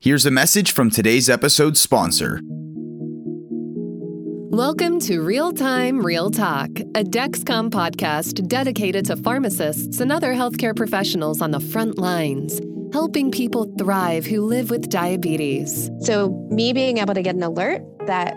Here's a message from today's episode sponsor. Welcome to Real Time Real Talk, a Dexcom podcast dedicated to pharmacists and other healthcare professionals on the front lines, helping people thrive who live with diabetes. So, me being able to get an alert that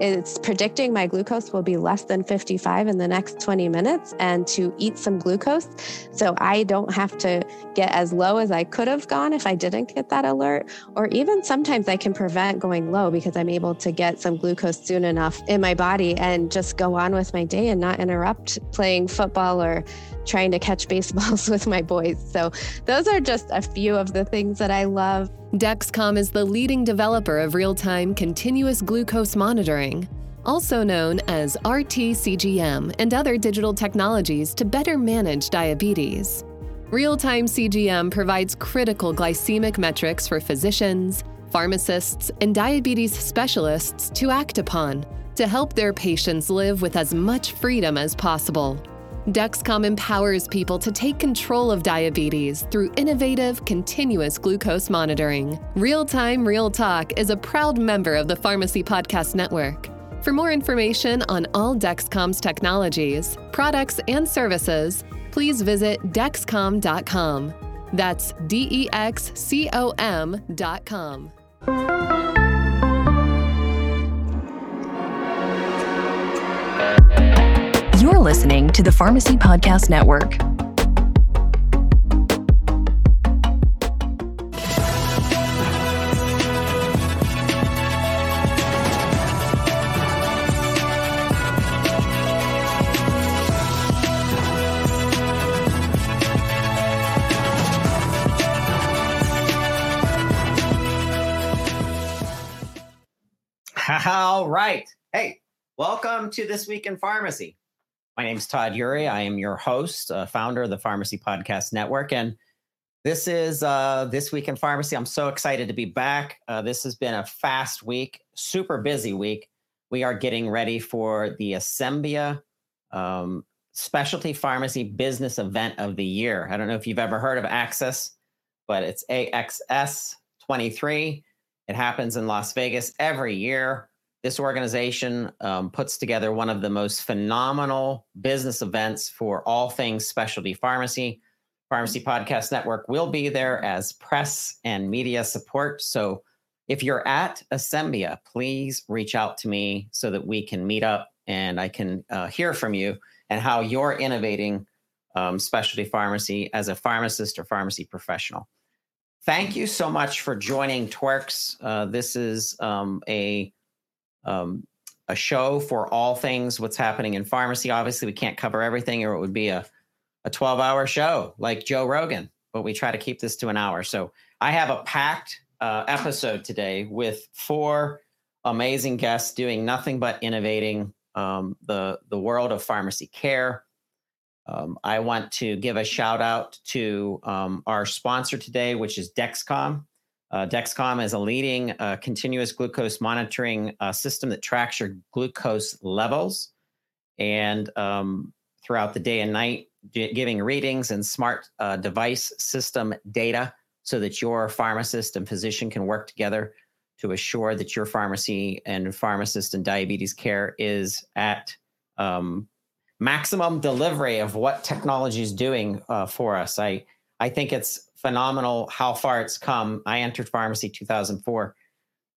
it's predicting my glucose will be less than 55 in the next 20 minutes and to eat some glucose. So I don't have to get as low as I could have gone if I didn't get that alert. Or even sometimes I can prevent going low because I'm able to get some glucose soon enough in my body and just go on with my day and not interrupt playing football or trying to catch baseballs with my boys. So, those are just a few of the things that I love. Dexcom is the leading developer of real time continuous glucose monitoring, also known as RT CGM, and other digital technologies to better manage diabetes. Real time CGM provides critical glycemic metrics for physicians, pharmacists, and diabetes specialists to act upon to help their patients live with as much freedom as possible. Dexcom empowers people to take control of diabetes through innovative, continuous glucose monitoring. Real Time Real Talk is a proud member of the Pharmacy Podcast Network. For more information on all Dexcom's technologies, products, and services, please visit dexcom.com. That's D E X C O M.com. You're listening to the Pharmacy Podcast Network. All right. Hey, welcome to This Week in Pharmacy. My name is Todd Eury. I am your host, uh, founder of the Pharmacy Podcast Network. And this is uh, This Week in Pharmacy. I'm so excited to be back. Uh, this has been a fast week, super busy week. We are getting ready for the Asembia um, Specialty Pharmacy Business Event of the Year. I don't know if you've ever heard of Access, but it's AXS 23. It happens in Las Vegas every year. This organization um, puts together one of the most phenomenal business events for all things specialty pharmacy. Pharmacy Podcast Network will be there as press and media support. So if you're at Asembia, please reach out to me so that we can meet up and I can uh, hear from you and how you're innovating um, specialty pharmacy as a pharmacist or pharmacy professional. Thank you so much for joining TWIRx. Uh, this is um, a um, a show for all things what's happening in pharmacy. Obviously, we can't cover everything, or it would be a a 12 hour show like Joe Rogan, but we try to keep this to an hour. So I have a packed uh, episode today with four amazing guests doing nothing but innovating um, the the world of pharmacy care. Um, I want to give a shout out to um, our sponsor today, which is Dexcom. Uh, Dexcom is a leading uh, continuous glucose monitoring uh, system that tracks your glucose levels and um, throughout the day and night, d- giving readings and smart uh, device system data so that your pharmacist and physician can work together to assure that your pharmacy and pharmacist and diabetes care is at um, maximum delivery of what technology is doing uh, for us. I I think it's phenomenal how far it's come. I entered pharmacy 2004.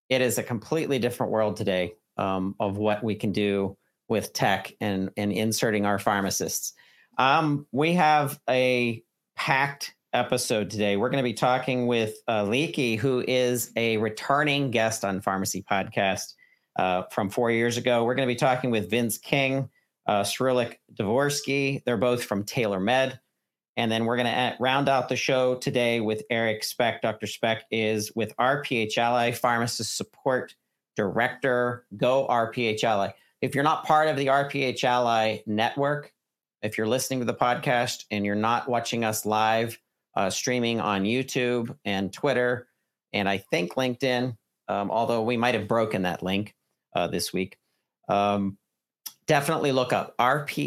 It is a completely different world today um, of what we can do with tech and, and inserting our pharmacists. Um, we have a packed episode today. We're going to be talking with uh, Leaky, who is a returning guest on Pharmacy Podcast uh, from four years ago. We're going to be talking with Vince King, uh, Srulik Dvorsky. They're both from TailorMed. And then we're going to round out the show today with Eric Speck. Dr. Speck is with RPH Ally, Pharmacist Support Director. Go RPH Ally. If you're not part of the RPH Ally network, if you're listening to the podcast and you're not watching us live, uh, streaming on YouTube and Twitter, and I think LinkedIn, um, although we might have broken that link uh, this week, um, definitely look up rphally.com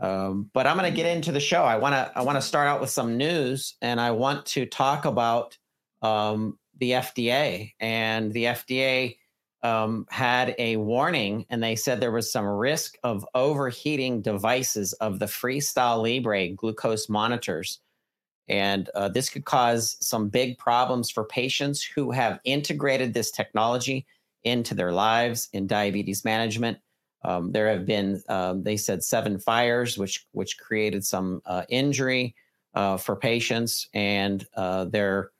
um, but I'm going to get into the show. I want to I want to start out with some news, and I want to talk about um, the FDA, and the FDA um, had a warning, and they said there was some risk of overheating devices of the Freestyle Libre glucose monitors. And uh, this could cause some big problems for patients who have integrated this technology into their lives in diabetes management. Um, there have been, um, they said, seven fires, which which created some uh, injury uh, for patients, and uh, they're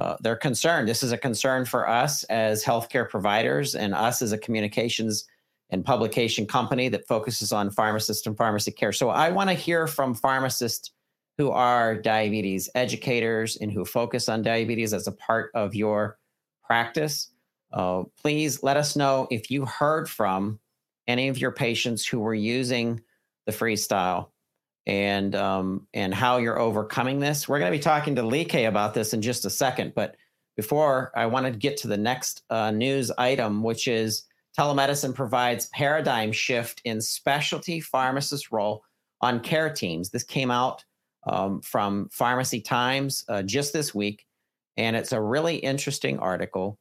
uh, they're concerned. This is a concern for us as healthcare providers and us as a communications and publication company that focuses on pharmacists and pharmacy care. So I want to hear from pharmacists who are diabetes educators and who focus on diabetes as a part of your practice. Uh, please let us know if you heard from any of your patients who were using the freestyle and um, and how you're overcoming this. We're going to be talking to Like about this in just a second, but before I want to get to the next uh, news item, which is telemedicine provides paradigm shift in specialty pharmacist role on care teams. This came out um, from Pharmacy Times uh, just this week, and it's a really interesting article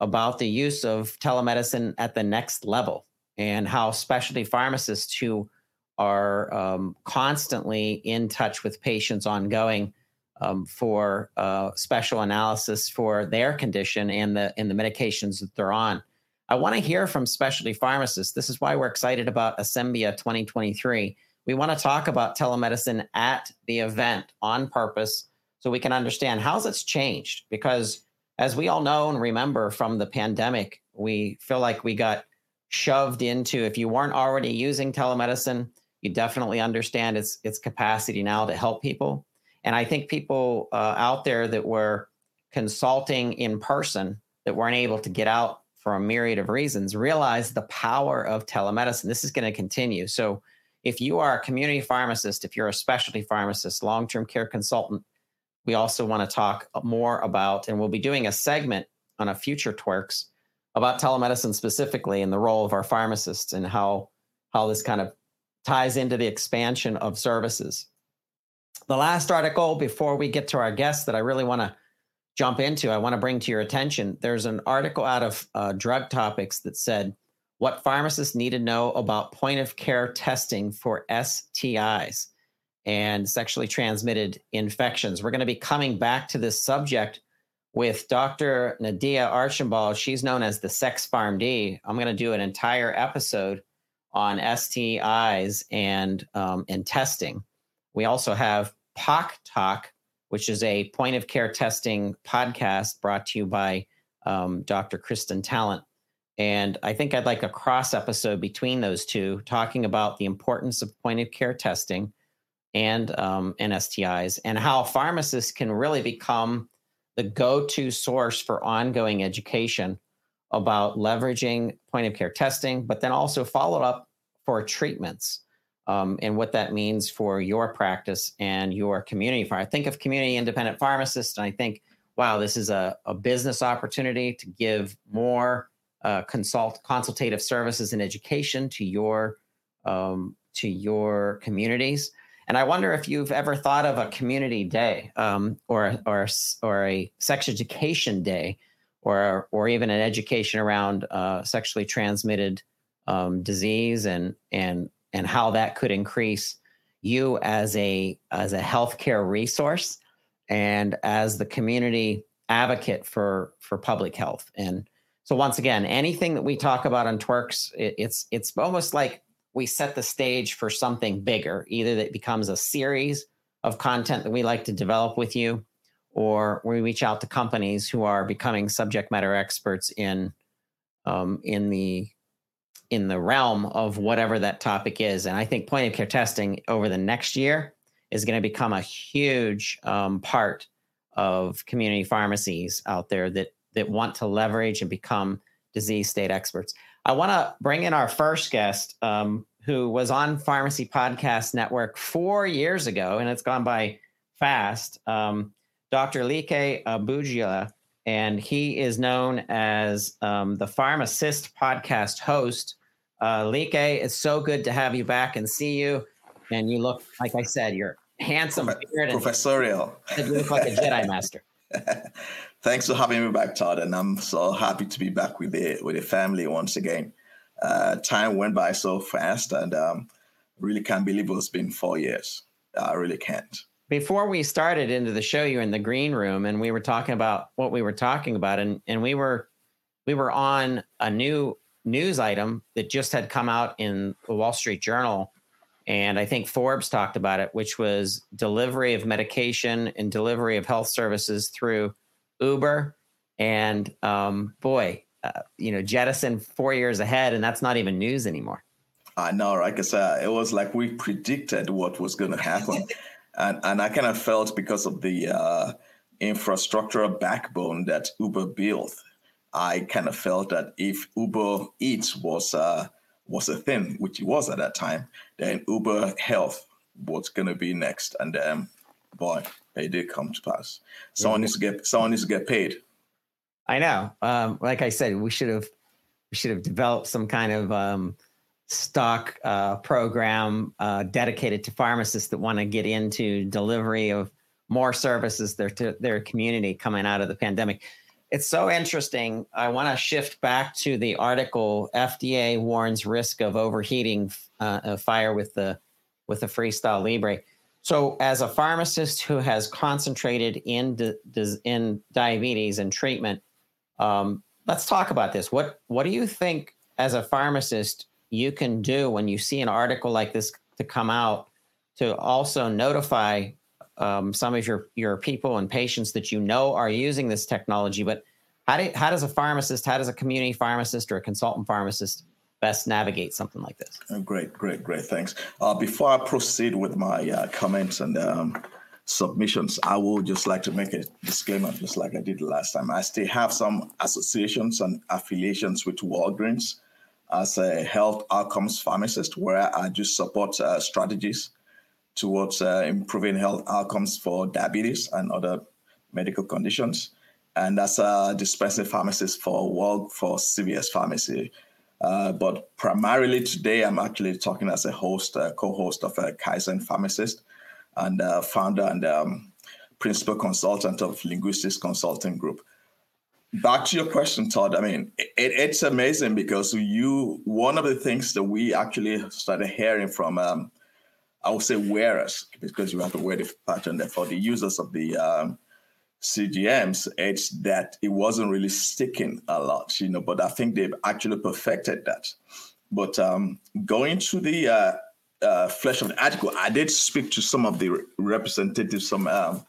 about the use of telemedicine at the next level and how specialty pharmacists who are um, constantly in touch with patients ongoing um, for uh, special analysis for their condition and the and the medications that they're on. I want to hear from specialty pharmacists. This is why we're excited about Asembia 2023. We want to talk about telemedicine at the event on purpose so we can understand how's it's changed because as we all know and remember from the pandemic, we feel like we got shoved into if you weren't already using telemedicine, you definitely understand its its capacity now to help people. And I think people uh, out there that were consulting in person that weren't able to get out for a myriad of reasons realize the power of telemedicine. This is going to continue. So if you are a community pharmacist, if you're a specialty pharmacist, long-term care consultant, we also want to talk more about, and we'll be doing a segment on a future TWIRx about telemedicine specifically and the role of our pharmacists and how how this kind of ties into the expansion of services. The last article before we get to our guests that I really want to jump into, I want to bring to your attention. There's an article out of uh, Drug Topics that said what pharmacists need to know about point of care testing for STIs and sexually transmitted infections. We're going to be coming back to this subject with Dr. Nadia Archambault. She's known as the Sex PharmD. I'm going to do an entire episode on STIs and um, and testing. We also have POC Talk, which is a point of care testing podcast brought to you by um, Dr. Kristen Talent. And I think I'd like a cross episode between those two, talking about the importance of point of care testing and um, and STIs, and how pharmacists can really become the go-to source for ongoing education about leveraging point of care testing, but then also followed up for treatments um, and what that means for your practice and your community. I think of community independent pharmacists, and I think, wow, this is a, a business opportunity to give more uh, consult consultative services and education to your um, to your communities. And I wonder if you've ever thought of a community day um, or or or a sex education day or or even an education around uh, sexually transmitted um, disease and and and how that could increase you as a as a healthcare resource and as the community advocate for for public health. And so once again anything that we talk about on TWIRx it, it's it's almost like we set the stage for something bigger either that becomes a series of content that we like to develop with you or we reach out to companies who are becoming subject matter experts in um, in the in the realm of whatever that topic is. And I think point of care testing over the next year is going to become a huge um, part of community pharmacies out there that that want to leverage and become disease state experts. I want to bring in our first guest, um, who was on Pharmacy Podcast Network four years ago, and it's gone by fast. Um, Dr. Like Abuja, and he is known as um, the Pharmacist podcast host. Uh, Like, it's so good to have you back and see you. And you look, like I said, you're handsome, Prof- professorial. you look like a Jedi master. Thanks for having me back, Todd, and I'm so happy to be back with the with the family once again. Uh, time went by so fast, and um, really can't believe it's been four years. I really can't. Before we started into the show, you were in the green room, and we were talking about what we were talking about, and and we were we were on a new news item that just had come out in the Wall Street Journal and I think Forbes talked about it, which was delivery of medication and delivery of health services through Uber. And um, boy, uh, you know, jettison four years ahead, and that's not even news anymore. I know, right? Because uh, it was like we predicted what was going to happen, and and I kind of felt because of the uh, infrastructural backbone that Uber built, I kind of felt that if Uber Eats was uh, was a thing, which it was at that time, then Uber Health was going to be next. And um, boy, it did come to pass. Someone mm-hmm. needs to get someone needs to get paid. I know. Um, like I said, we should have we should have developed some kind of um, stock uh, program uh, dedicated to pharmacists that want to get into delivery of more services their to their community coming out of the pandemic. It's so interesting. I want to shift back to the article. FDA warns risk of overheating uh, a fire with the with the Freestyle Libre. So, as a pharmacist who has concentrated in di- in diabetes and treatment, um, let's talk about this. What what do you think as a pharmacist you can do when you see an article like this to come out to also notify um, some of your your people and patients that you know are using this technology. But how do how does a pharmacist, how does a community pharmacist or a consultant pharmacist best navigate something like this? Oh, great, great, great. Thanks. Uh, before I proceed with my uh, comments and um, submissions, I would just like to make a disclaimer, just like I did last time. I still have some associations and affiliations with Walgreens as a health outcomes pharmacist, where I just support uh, strategies towards uh, improving health outcomes for diabetes and other medical conditions. And as a dispensing pharmacist for World for CVS Pharmacy. Uh, but primarily today, I'm actually talking as a host, uh, co-host of a Kaizen Pharmacist, and uh, founder and um, principal consultant of Linguistics Consulting Group. Back to your question, Todd. I mean, it, it's amazing because you one of the things that we actually started hearing from um, I would say wearers, because you have to wear the pattern there for the users of the um, CGMs, it's that it wasn't really sticking a lot, you know, but I think they've actually perfected that. But um, going to the uh, uh, flesh of the article, I did speak to some of the representatives from um,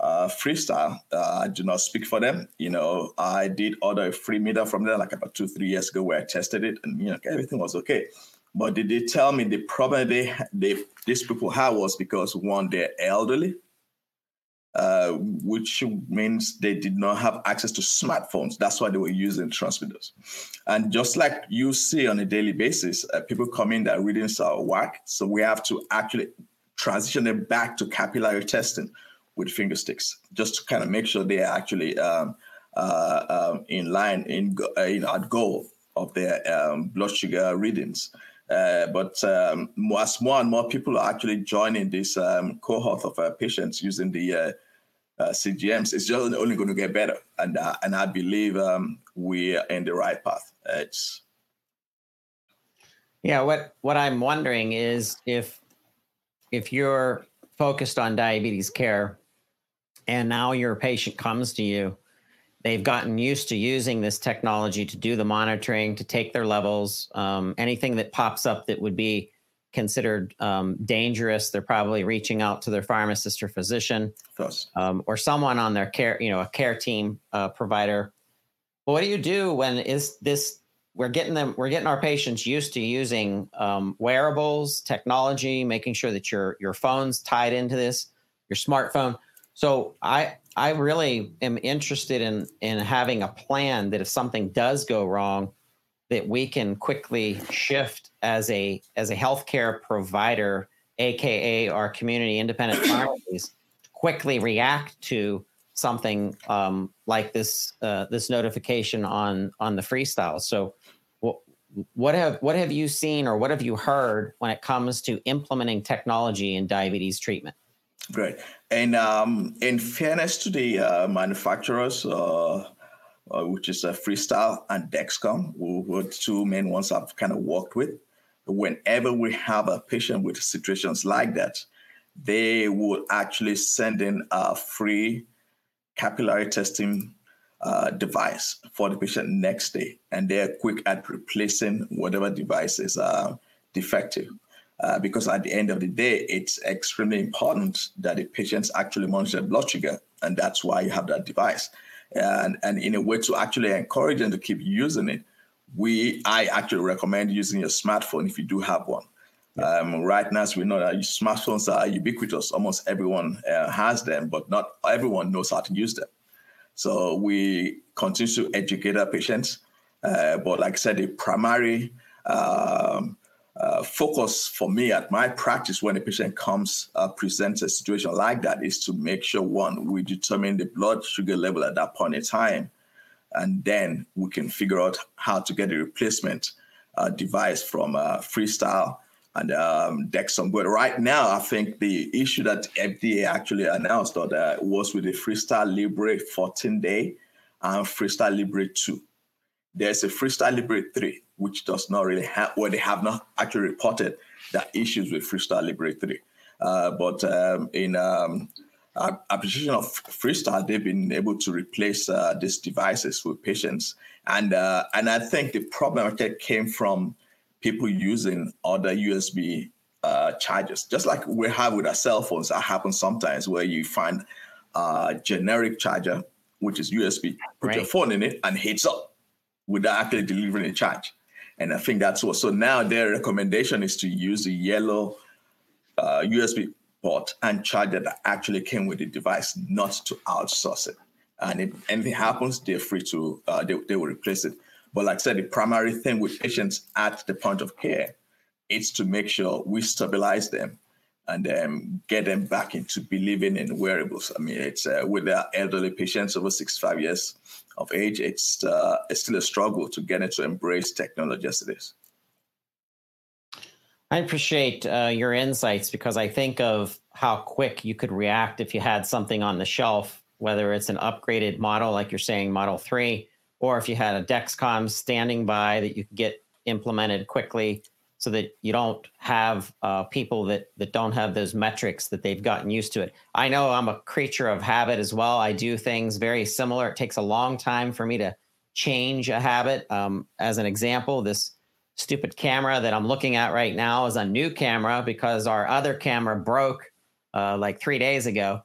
uh, Freestyle. Uh, I do not speak for them. You know, I did order a free meter from them like about two, three years ago where I tested it and, you know, everything was okay. But did they tell me the problem they, they these people had was because one, they're elderly, uh, which means they did not have access to smartphones. That's why they were using transmitters. And just like you see on a daily basis, uh, people come in that readings are whack. So we have to actually transition them back to capillary testing with finger sticks, just to kind of make sure they are actually um, uh, um, in line in, uh, in at goal of their um, blood sugar readings. Uh, but um, as more and more people are actually joining this um, cohort of uh, patients using the uh, uh CGMs, it's just only going to get better. And uh, and I believe um, we are in the right path. It's yeah. What what I'm wondering is if if you're focused on diabetes care, and now your patient comes to you they've gotten used to using this technology to do the monitoring, to take their levels. Um, anything that pops up that would be considered um, dangerous, they're probably reaching out to their pharmacist or physician, um, or someone on their care, you know, a care team uh, provider. But what do you do when is this? We're getting them. We're getting our patients used to using um, wearables, technology, making sure that your your phone's tied into this, your smartphone. So I I really am interested in in having a plan that if something does go wrong, that we can quickly shift as a as a healthcare provider, aka our community independent pharmacies, quickly react to something um, like this uh, this notification on on the freestyle. So, what what have what have you seen or what have you heard when it comes to implementing technology in diabetes treatment? Great. And um, in fairness to the uh, manufacturers, uh, uh, which is uh, Freestyle and Dexcom, who were two main ones I've kind of worked with, whenever we have a patient with situations like that, they will actually send in a free capillary testing uh, device for the patient next day, and they're quick at replacing whatever device is uh, defective. Uh, because at the end of the day, it's extremely important that the patients actually monitor their blood sugar, and that's why you have that device. And, and in a way to actually encourage them to keep using it, we I actually recommend using your smartphone if you do have one. Um, right now, as we know that smartphones are ubiquitous, almost everyone uh, has them, but not everyone knows how to use them. So we continue to educate our patients. Uh, but like I said, the primary um, uh, focus for me at my practice when a patient comes uh, presents a situation like that is to make sure one we determine the blood sugar level at that point in time and then we can figure out how to get a replacement uh, device from uh, freestyle and um, Dexcom. But right now, I think the issue that FDA actually announced that was with the Freestyle Libre 14 day and Freestyle Libre 2. There's a Freestyle Libre 3, which does not really have, well, they have not actually reported that issues with Freestyle Libre 3. Uh, but um, in um, application of Freestyle, they've been able to replace uh, these devices with patients. And, uh, and I think the problem that came from people using other USB uh, chargers, just like we have with our cell phones. That happens sometimes where you find a generic charger, which is USB, put right. your phone in it and hits up without actually delivering a charge. And I think that's what. So now their recommendation is to use the yellow uh, USB port and charger that actually came with the device, not to outsource it. And if anything happens, they're free to uh, they, they will replace it. But like I said, the primary thing with patients at the point of care is to make sure we stabilize them and um, get them back into believing in wearables. I mean, it's uh, with the elderly patients over 65 years of age, it's uh, it's still a struggle to get them to embrace technology as it is. I appreciate uh, your insights because I think of how quick you could react if you had something on the shelf, whether it's an upgraded model, like you're saying, Model 3, or if you had a Dexcom standing by that you could get implemented quickly so that you don't have uh, people that, that don't have those metrics that they've gotten used to it. I know I'm a creature of habit as well. I do things very similar. It takes a long time for me to change a habit. Um, as an example, this stupid camera that I'm looking at right now is a new camera because our other camera broke uh, like three days ago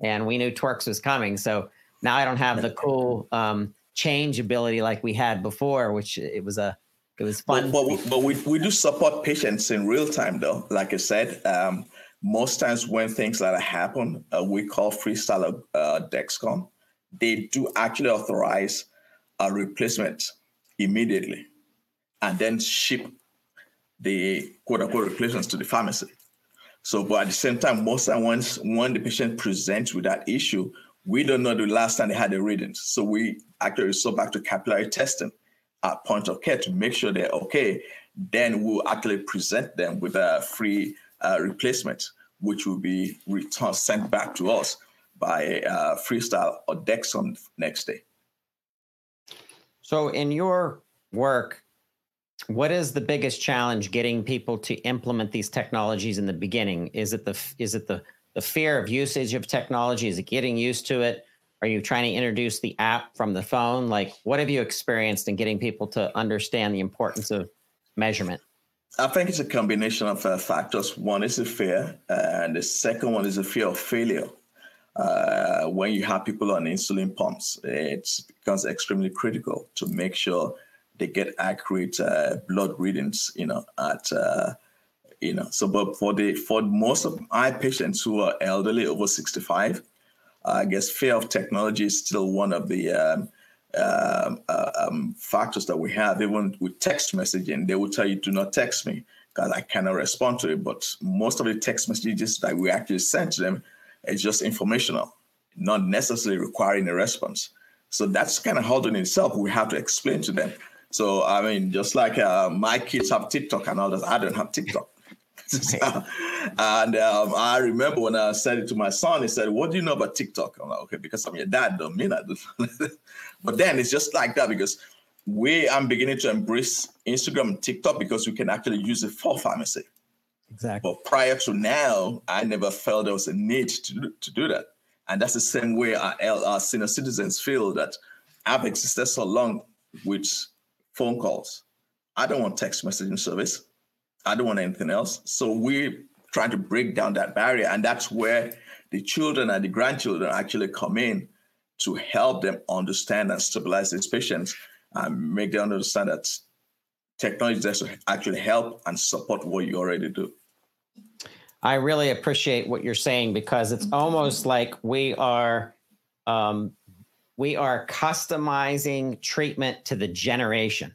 and we knew TWIRx was coming. So now I don't have the cool um, change ability like we had before, which it was a it was fun. But, but, but we, we do support patients in real time though. Like I said, um, most times when things like that happen, uh, we call freestyle uh, Dexcom. They do actually authorize a replacement immediately and then ship the quote unquote replacements to the pharmacy. So, but at the same time, most times once when the patient presents with that issue, we don't know the last time they had the readings. So we actually resort back to capillary testing at point of care to make sure they're okay. Then we'll actually present them with a free uh, replacement, which will be returned, sent back to us by uh, Freestyle or Dexcom next day. So in your work, what is the biggest challenge getting people to implement these technologies in the beginning? Is it the is it the the fear of usage of technology? Is it getting used to it? Are you trying to introduce the app from the phone? Like, what have you experienced in getting people to understand the importance of measurement? I think it's a combination of uh, factors. One is a fear, and the second one is a fear of failure. Uh, when you have people on insulin pumps, it becomes extremely critical to make sure they get accurate uh, blood readings, you know, at uh, you know. So, but for the for most of my patients who are elderly over 65, I guess fear of technology is still one of the um, um, uh, um, factors that we have. Even with text messaging, they will tell you, "Do not text me." Because I cannot respond to it, but most of the text messages that we actually send to them is just informational, not necessarily requiring a response. So that's kind of hard in itself. We have to explain to them so I mean, just like uh, my kids have TikTok and all that, I don't have TikTok. and um, I remember when I said it to my son, he said, "What do you know about TikTok?" I'm like, "Okay, because I'm your dad, don't mean I do." but then it's just like that because we I'm beginning to embrace Instagram and TikTok because we can actually use it for pharmacy. Exactly. But prior to now, I never felt there was a need to do, to do that. And that's the same way our, our senior citizens feel that I've existed so long with phone calls. I don't want text messaging service. I don't want anything else. So we're trying to break down that barrier. And that's where the children and the grandchildren actually come in to help them understand and stabilize these patients and make them understand that technology does actually help and support what you already do. I really appreciate what you're saying because it's almost like we are um, we are customizing treatment to the generation.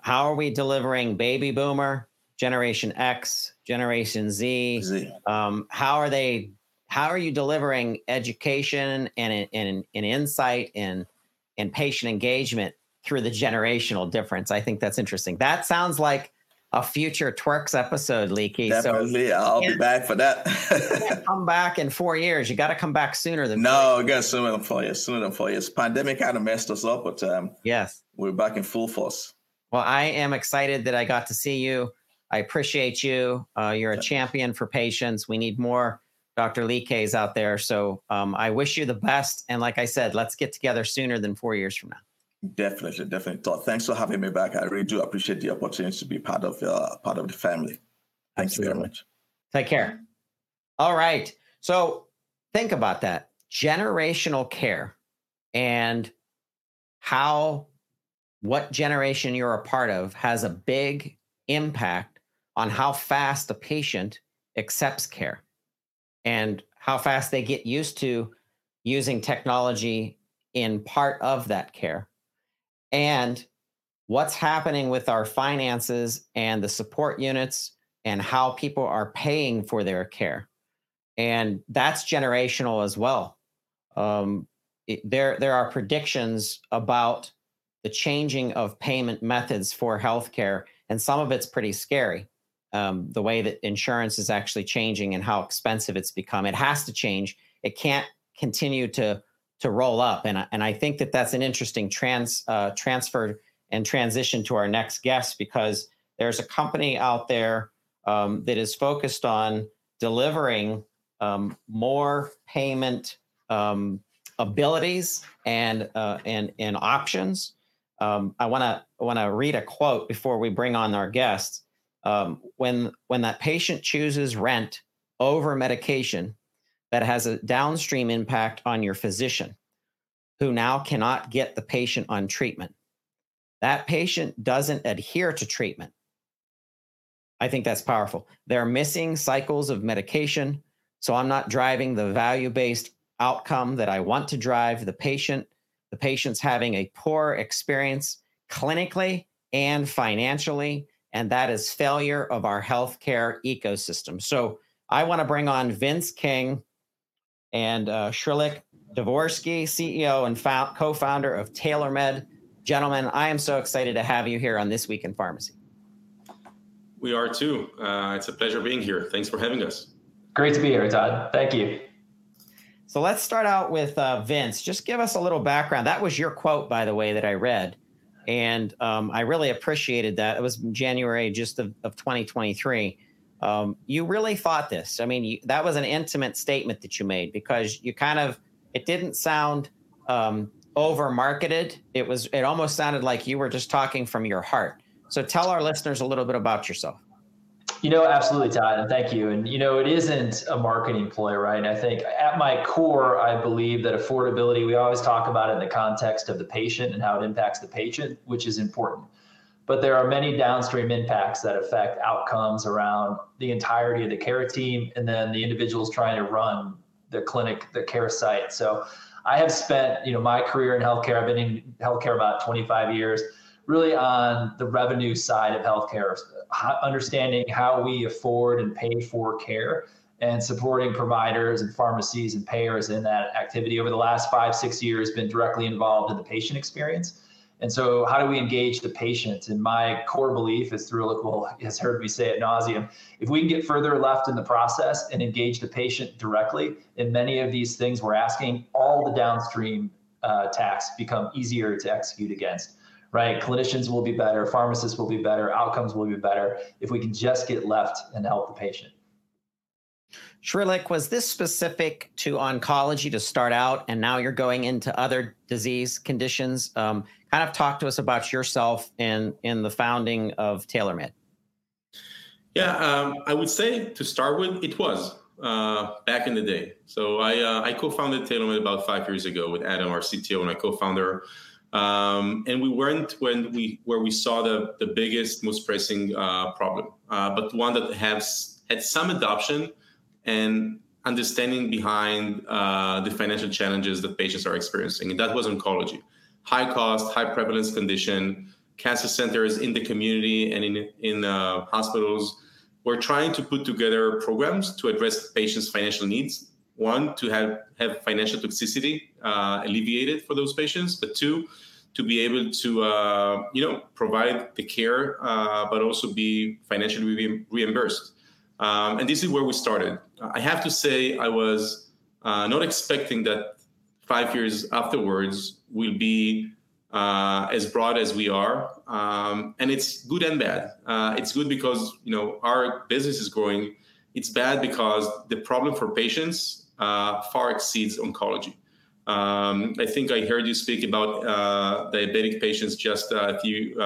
How are we delivering baby boomer, Generation X, Generation Z? Z. Um, how are they? How are you delivering education and, and, and insight and, and patient engagement through the generational difference? I think that's interesting. That sounds like a future TWIRx episode, Leaky. Definitely, so, I'll be back for that. come back in four years. You got to come back sooner than no, again sooner than four years. Sooner than four years. Pandemic kind of messed us up, but um, yes, we're back in full force. Well, I am excited that I got to see you. I appreciate you. Uh, you're a champion for patients. We need more Dr. Lee Kays out there. So um, I wish you the best. And like I said, let's get together sooner than four years from now. Definitely, definitely. Todd, thanks for having me back. I really do appreciate the opportunity to be part of uh, part of the family. Thank Absolutely. you very much. Take care. All right. So think about that generational care and how what generation you're a part of has a big impact on how fast a patient accepts care and how fast they get used to using technology in part of that care and what's happening with our finances and the support units and how people are paying for their care. And that's generational as well. Um, it, there, there are predictions about the changing of payment methods for healthcare, and some of it's pretty scary. Um, the way that insurance is actually changing and how expensive it's become. It has to change. It can't continue to to roll up. And, and I think that that's an interesting trans, uh, transfer and transition to our next guest because there's a company out there um, that is focused on delivering um, more payment um, abilities and uh, and and options. Um, I want to want to read a quote before we bring on our guests. Um, when when that patient chooses rent over medication, that has a downstream impact on your physician who now cannot get the patient on treatment. That patient doesn't adhere to treatment. I think that's powerful. They're missing cycles of medication. So I'm not driving the value based outcome that I want to drive the patient. The patient's having a poor experience clinically and financially. And that is failure of our healthcare ecosystem. So I want to bring on Vince King and uh, Srulik Dvorsky, CEO and fo- co-founder of TailorMed. Gentlemen, I am so excited to have you here on This Week in Pharmacy. We are too. Uh, it's a pleasure being here. Thanks for having us. Great to be here, Todd. Thank you. So let's start out with uh, Vince. Just give us a little background. That was your quote, by the way, that I read. And um, I really appreciated that. It was January just of, of 2023 um, you really thought this. I mean, you, that was an intimate statement that you made because you kind of it didn't sound um, over marketed. It was it almost sounded like you were just talking from your heart. So tell our listeners a little bit about yourself. You know, absolutely, Todd, and thank you. And you know, it isn't a marketing play, right? And I think at my core, I believe that affordability. We always talk about it in the context of the patient and how it impacts the patient, which is important but there are many downstream impacts that affect outcomes around the entirety of the care team and then the individuals trying to run the clinic, the care site. So I have spent, you know, my career in healthcare, I've been in healthcare about 25 years, really on the revenue side of healthcare, understanding how we afford and pay for care and supporting providers and pharmacies and payers in that activity over the last five, six years, been directly involved in the patient experience And so, how do we engage the patient? And my core belief is through will has heard me say at nauseum. If we can get further left in the process and engage the patient directly in many of these things we're asking, all the downstream uh, tasks become easier to execute against. Right? Clinicians will be better, pharmacists will be better, outcomes will be better if we can just get left and help the patient. Srulik, was this specific to oncology to start out, and now you're going into other disease conditions? Um, kind of talk to us about yourself and in the founding of TailorMed. Yeah, um, I would say to start with, it was uh, back in the day. So I uh, I co-founded TailorMed about five years ago with Adam, our CTO, and my co-founder. Um, and we weren't when we where we saw the the biggest, most pressing uh, problem, uh, but one that has had some adoption and understanding behind uh, the financial challenges that patients are experiencing, and that was oncology high cost, high prevalence condition, cancer centers in the community and in, in uh, hospitals. We're trying to put together programs to address patients' financial needs. One, to have, have financial toxicity uh, alleviated for those patients, but two, to be able to uh, you know provide the care, uh, but also be financially re- reimbursed. Um, and this is where we started. I have to say, I was uh, not expecting that five years afterwards will be uh, as broad as we are, um, and it's good and bad. Uh, it's good because you know our business is growing. It's bad because the problem for patients uh, far exceeds oncology. Um, I think I heard you speak about uh, diabetic patients just a few uh,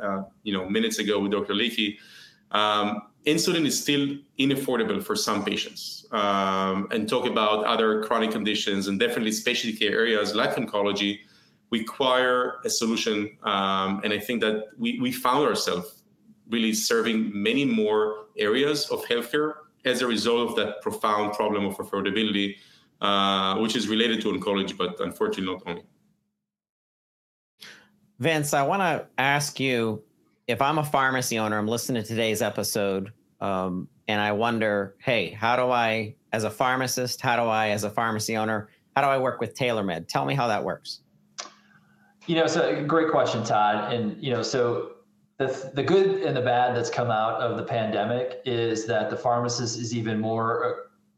uh, you know minutes ago with Dr. Leakey. Um, insulin is still inaffordable for some patients um, and talk about other chronic conditions and definitely specialty care areas like oncology require a solution um, and i think that we, we found ourselves really serving many more areas of healthcare as a result of that profound problem of affordability uh, which is related to oncology but unfortunately not only vince i want to ask you if I'm a pharmacy owner, I'm listening to today's episode, um, and I wonder, hey, how do I, as a pharmacist, how do I, as a pharmacy owner, how do I work with TailorMed? Tell me how that works. You know, so great question, Todd. And you know, so the the good and the bad that's come out of the pandemic is that the pharmacist is even more uh,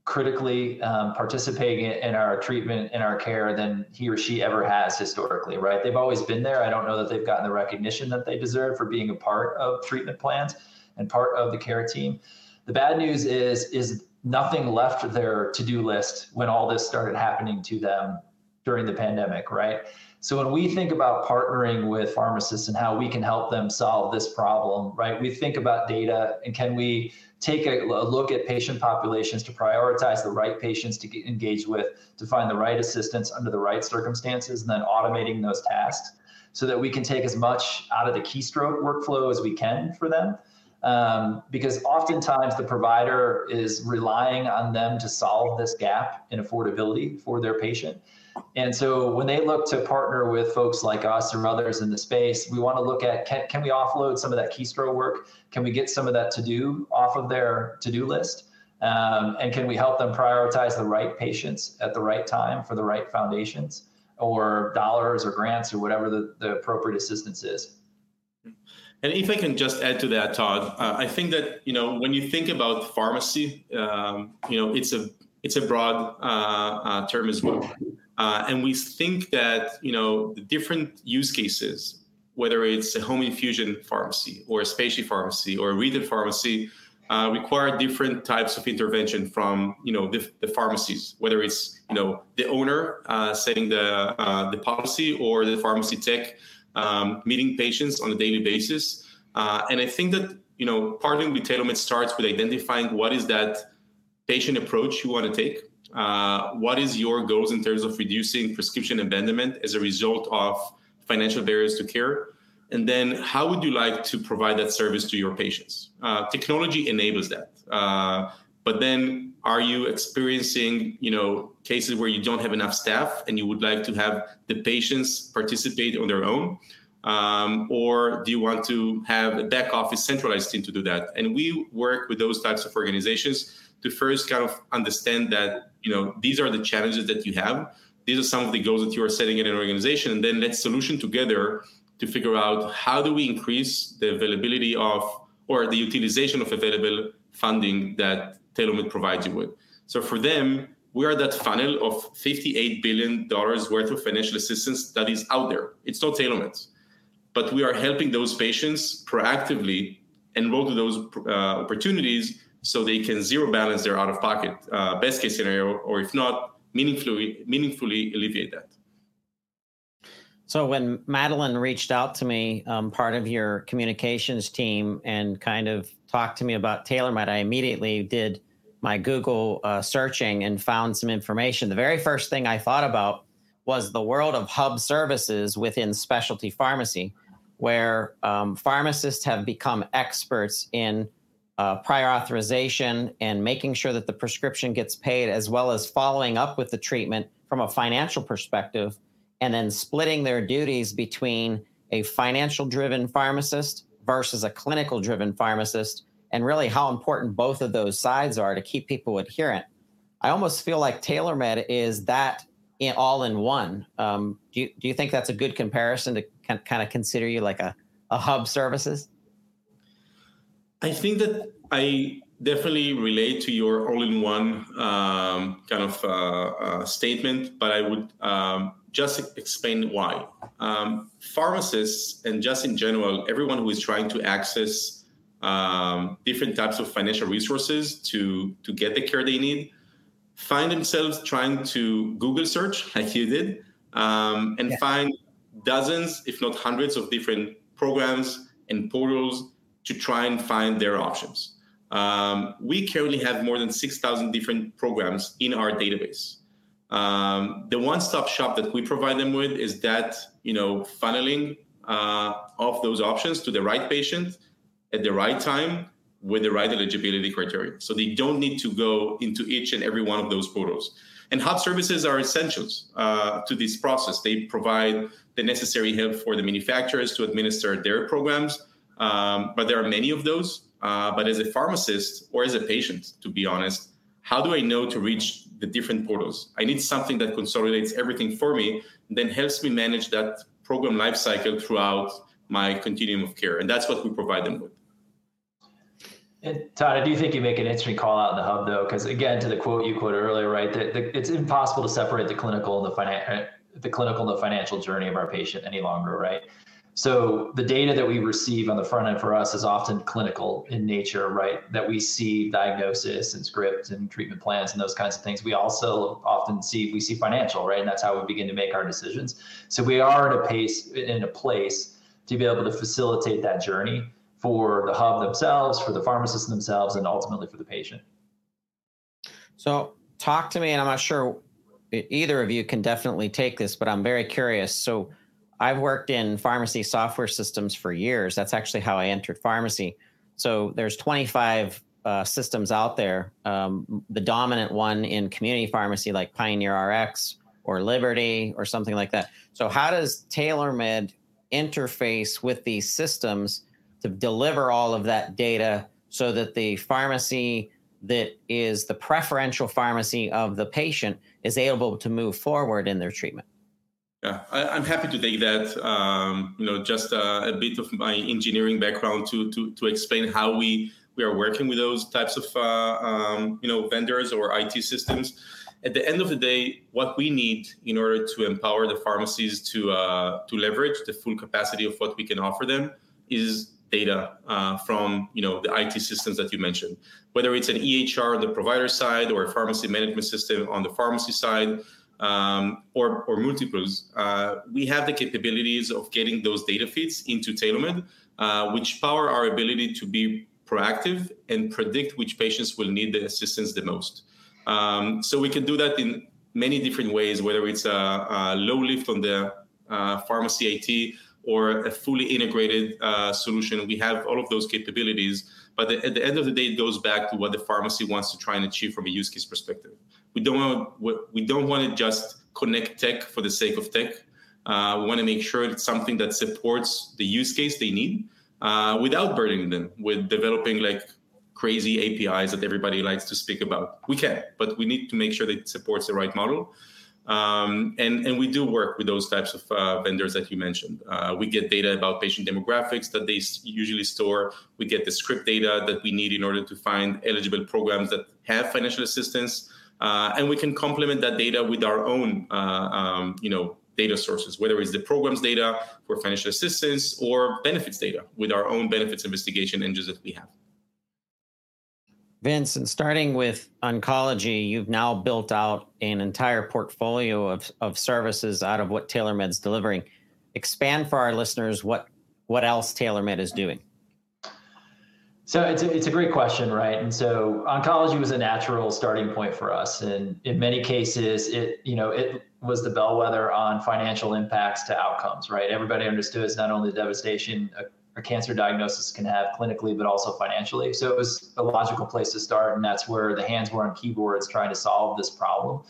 critically um, participating in our treatment and our care than he or she ever has historically, right? They've always been there. I don't know that they've gotten the recognition that they deserve for being a part of treatment plans and part of the care team. The bad news is is nothing left their to-do list when all this started happening to them during the pandemic, right? So when we think about partnering with pharmacists and how we can help them solve this problem, right? We think about data and can we take a, a look at patient populations to prioritize the right patients to get engaged with, to find the right assistance under the right circumstances, and then automating those tasks so that we can take as much out of the keystroke workflow as we can for them. Um, because oftentimes the provider is relying on them to solve this gap in affordability for their patient. And so when they look to partner with folks like us or others in the space, we want to look at can, can we offload some of that keystroke work? Can we get some of that to do off of their to do list? Um, and can we help them prioritize the right patients at the right time for the right foundations or dollars or grants or whatever the, the appropriate assistance is? And if I can just add to that, Todd, uh, I think that you know when you think about pharmacy, um, you know it's a it's a broad uh, uh, term as well. Uh, and we think that you know the different use cases, whether it's a home infusion pharmacy or a specialty pharmacy or a retail pharmacy, uh, require different types of intervention from you know the, the pharmacies, whether it's you know the owner uh, setting the uh, the policy or the pharmacy tech um, meeting patients on a daily basis. Uh, and I think that you know partnering with TailorMed starts with identifying what is that patient approach you want to take uh, what is your goals in terms of reducing prescription abandonment as a result of financial barriers to care? And then how would you like to provide that service to your patients? Uh, technology enables that. Uh, but then are you experiencing, you know, cases where you don't have enough staff and you would like to have the patients participate on their own? Um, or do you want to have a back office centralized team to do that? And we work with those types of organizations to first kind of understand that you know these are the challenges that you have these are some of the goals that you are setting in an organization and then let's solution together to figure out how do we increase the availability of or the utilization of available funding that TailorMed provides you with. So for them, we are that funnel of $58 billion worth of financial assistance that is out there. It's not TailorMed, but we are helping those patients proactively enroll to those uh, opportunities so they can zero balance their out of pocket uh, best case scenario, or if not, meaningfully meaningfully alleviate that. So when Madeline reached out to me, um, part of your communications team, and kind of talked to me about TailorMed, I immediately did my Google uh, searching and found some information. The very first thing I thought about was the world of hub services within specialty pharmacy, where um, pharmacists have become experts in uh, prior authorization and making sure that the prescription gets paid, as well as following up with the treatment from a financial perspective and then splitting their duties between a financial driven pharmacist versus a clinical driven pharmacist, and really how important both of those sides are to keep people adherent. I almost feel like TailorMed is that in, all in one. Um, do, you, do you think that's a good comparison to kind of consider you like a, a hub services? I think that I definitely relate to your all-in-one um, kind of uh, uh, statement, but I would um, just explain why. Um, pharmacists and just in general, everyone who is trying to access um, different types of financial resources to to get the care they need, find themselves trying to Google search like you did, um, and yeah. find dozens, if not hundreds, of different programs and portals to try and find their options. Um, we currently have more than 6,000 different programs in our database. Um, the one-stop shop that we provide them with is that you know funneling uh, of those options to the right patient at the right time with the right eligibility criteria. So they don't need to go into each and every one of those portals. And hub services are essentials uh, to this process. They provide the necessary help for the manufacturers to administer their programs. Um, but there are many of those. Uh, but as a pharmacist or as a patient, to be honest, how do I know to reach the different portals? I need something that consolidates everything for me, then helps me manage that program lifecycle throughout my continuum of care. And that's what we provide them with. And Todd, I do think you make an interesting call out in the hub, though, because again, to the quote you quoted earlier, right, that it's impossible to separate the clinical and the finan- uh, the clinical and the financial journey of our patient any longer, right? So the data that we receive on the front end for us is often clinical in nature, right? That we see diagnosis and scripts and treatment plans and those kinds of things. We also often see we see financial, right? And that's how we begin to make our decisions. So we are in a pace in a place to be able to facilitate that journey for the hub themselves, for the pharmacists themselves, and ultimately for the patient. So talk to me, and I'm not sure either of you can definitely take this, but I'm very curious. So I've worked in pharmacy software systems for years. That's actually how I entered pharmacy. So there's 25 uh, systems out there. Um, the dominant one in community pharmacy, like Pioneer RX or Liberty or something like that. So how does TailorMed interface with these systems to deliver all of that data so that the pharmacy that is the preferential pharmacy of the patient is able to move forward in their treatment? Yeah, I, am happy to take that. Um, you know, just a, a, bit of my engineering background to to to explain how we we are working with those types of uh, um, you know vendors or IT systems. At the end of the day, what we need in order to empower the pharmacies to uh, to leverage the full capacity of what we can offer them is data uh, from you know the IT systems that you mentioned, whether it's an EHR on the provider side or a pharmacy management system on the pharmacy side um, or, or multiples, uh, we have the capabilities of getting those data feeds into TailorMed, uh, which power our ability to be proactive and predict which patients will need the assistance the most. Um, so we can do that in many different ways, whether it's a, a low lift on the uh, pharmacy IT or a fully integrated uh, solution. We have all of those capabilities, but the, at the end of the day, it goes back to what the pharmacy wants to try and achieve from a use case perspective. We don't want we don't want to just connect tech for the sake of tech. Uh, we want to make sure it's something that supports the use case they need uh, without burdening them with developing like crazy APIs that everybody likes to speak about. We can, but we need to make sure that it supports the right model. Um, and, and we do work with those types of uh, vendors that you mentioned. Uh, we get data about patient demographics that they usually store. We get the script data that we need in order to find eligible programs that have financial assistance. Uh, and we can complement that data with our own, uh, um, you know, data sources, whether it's the programs data for financial assistance or benefits data with our own benefits investigation engines that we have. Vince, and starting with oncology, you've now built out an entire portfolio of, of services out of what TailorMed's delivering. Expand for our listeners what what else TailorMed is doing. So it's a, it's a great question, right? And so oncology was a natural starting point for us, and in many cases, it you know it was the bellwether on financial impacts to outcomes, right? Everybody understood it's not only the devastation a cancer diagnosis can have clinically, but also financially. So it was a logical place to start, and that's where the hands were on keyboards trying to solve this problem.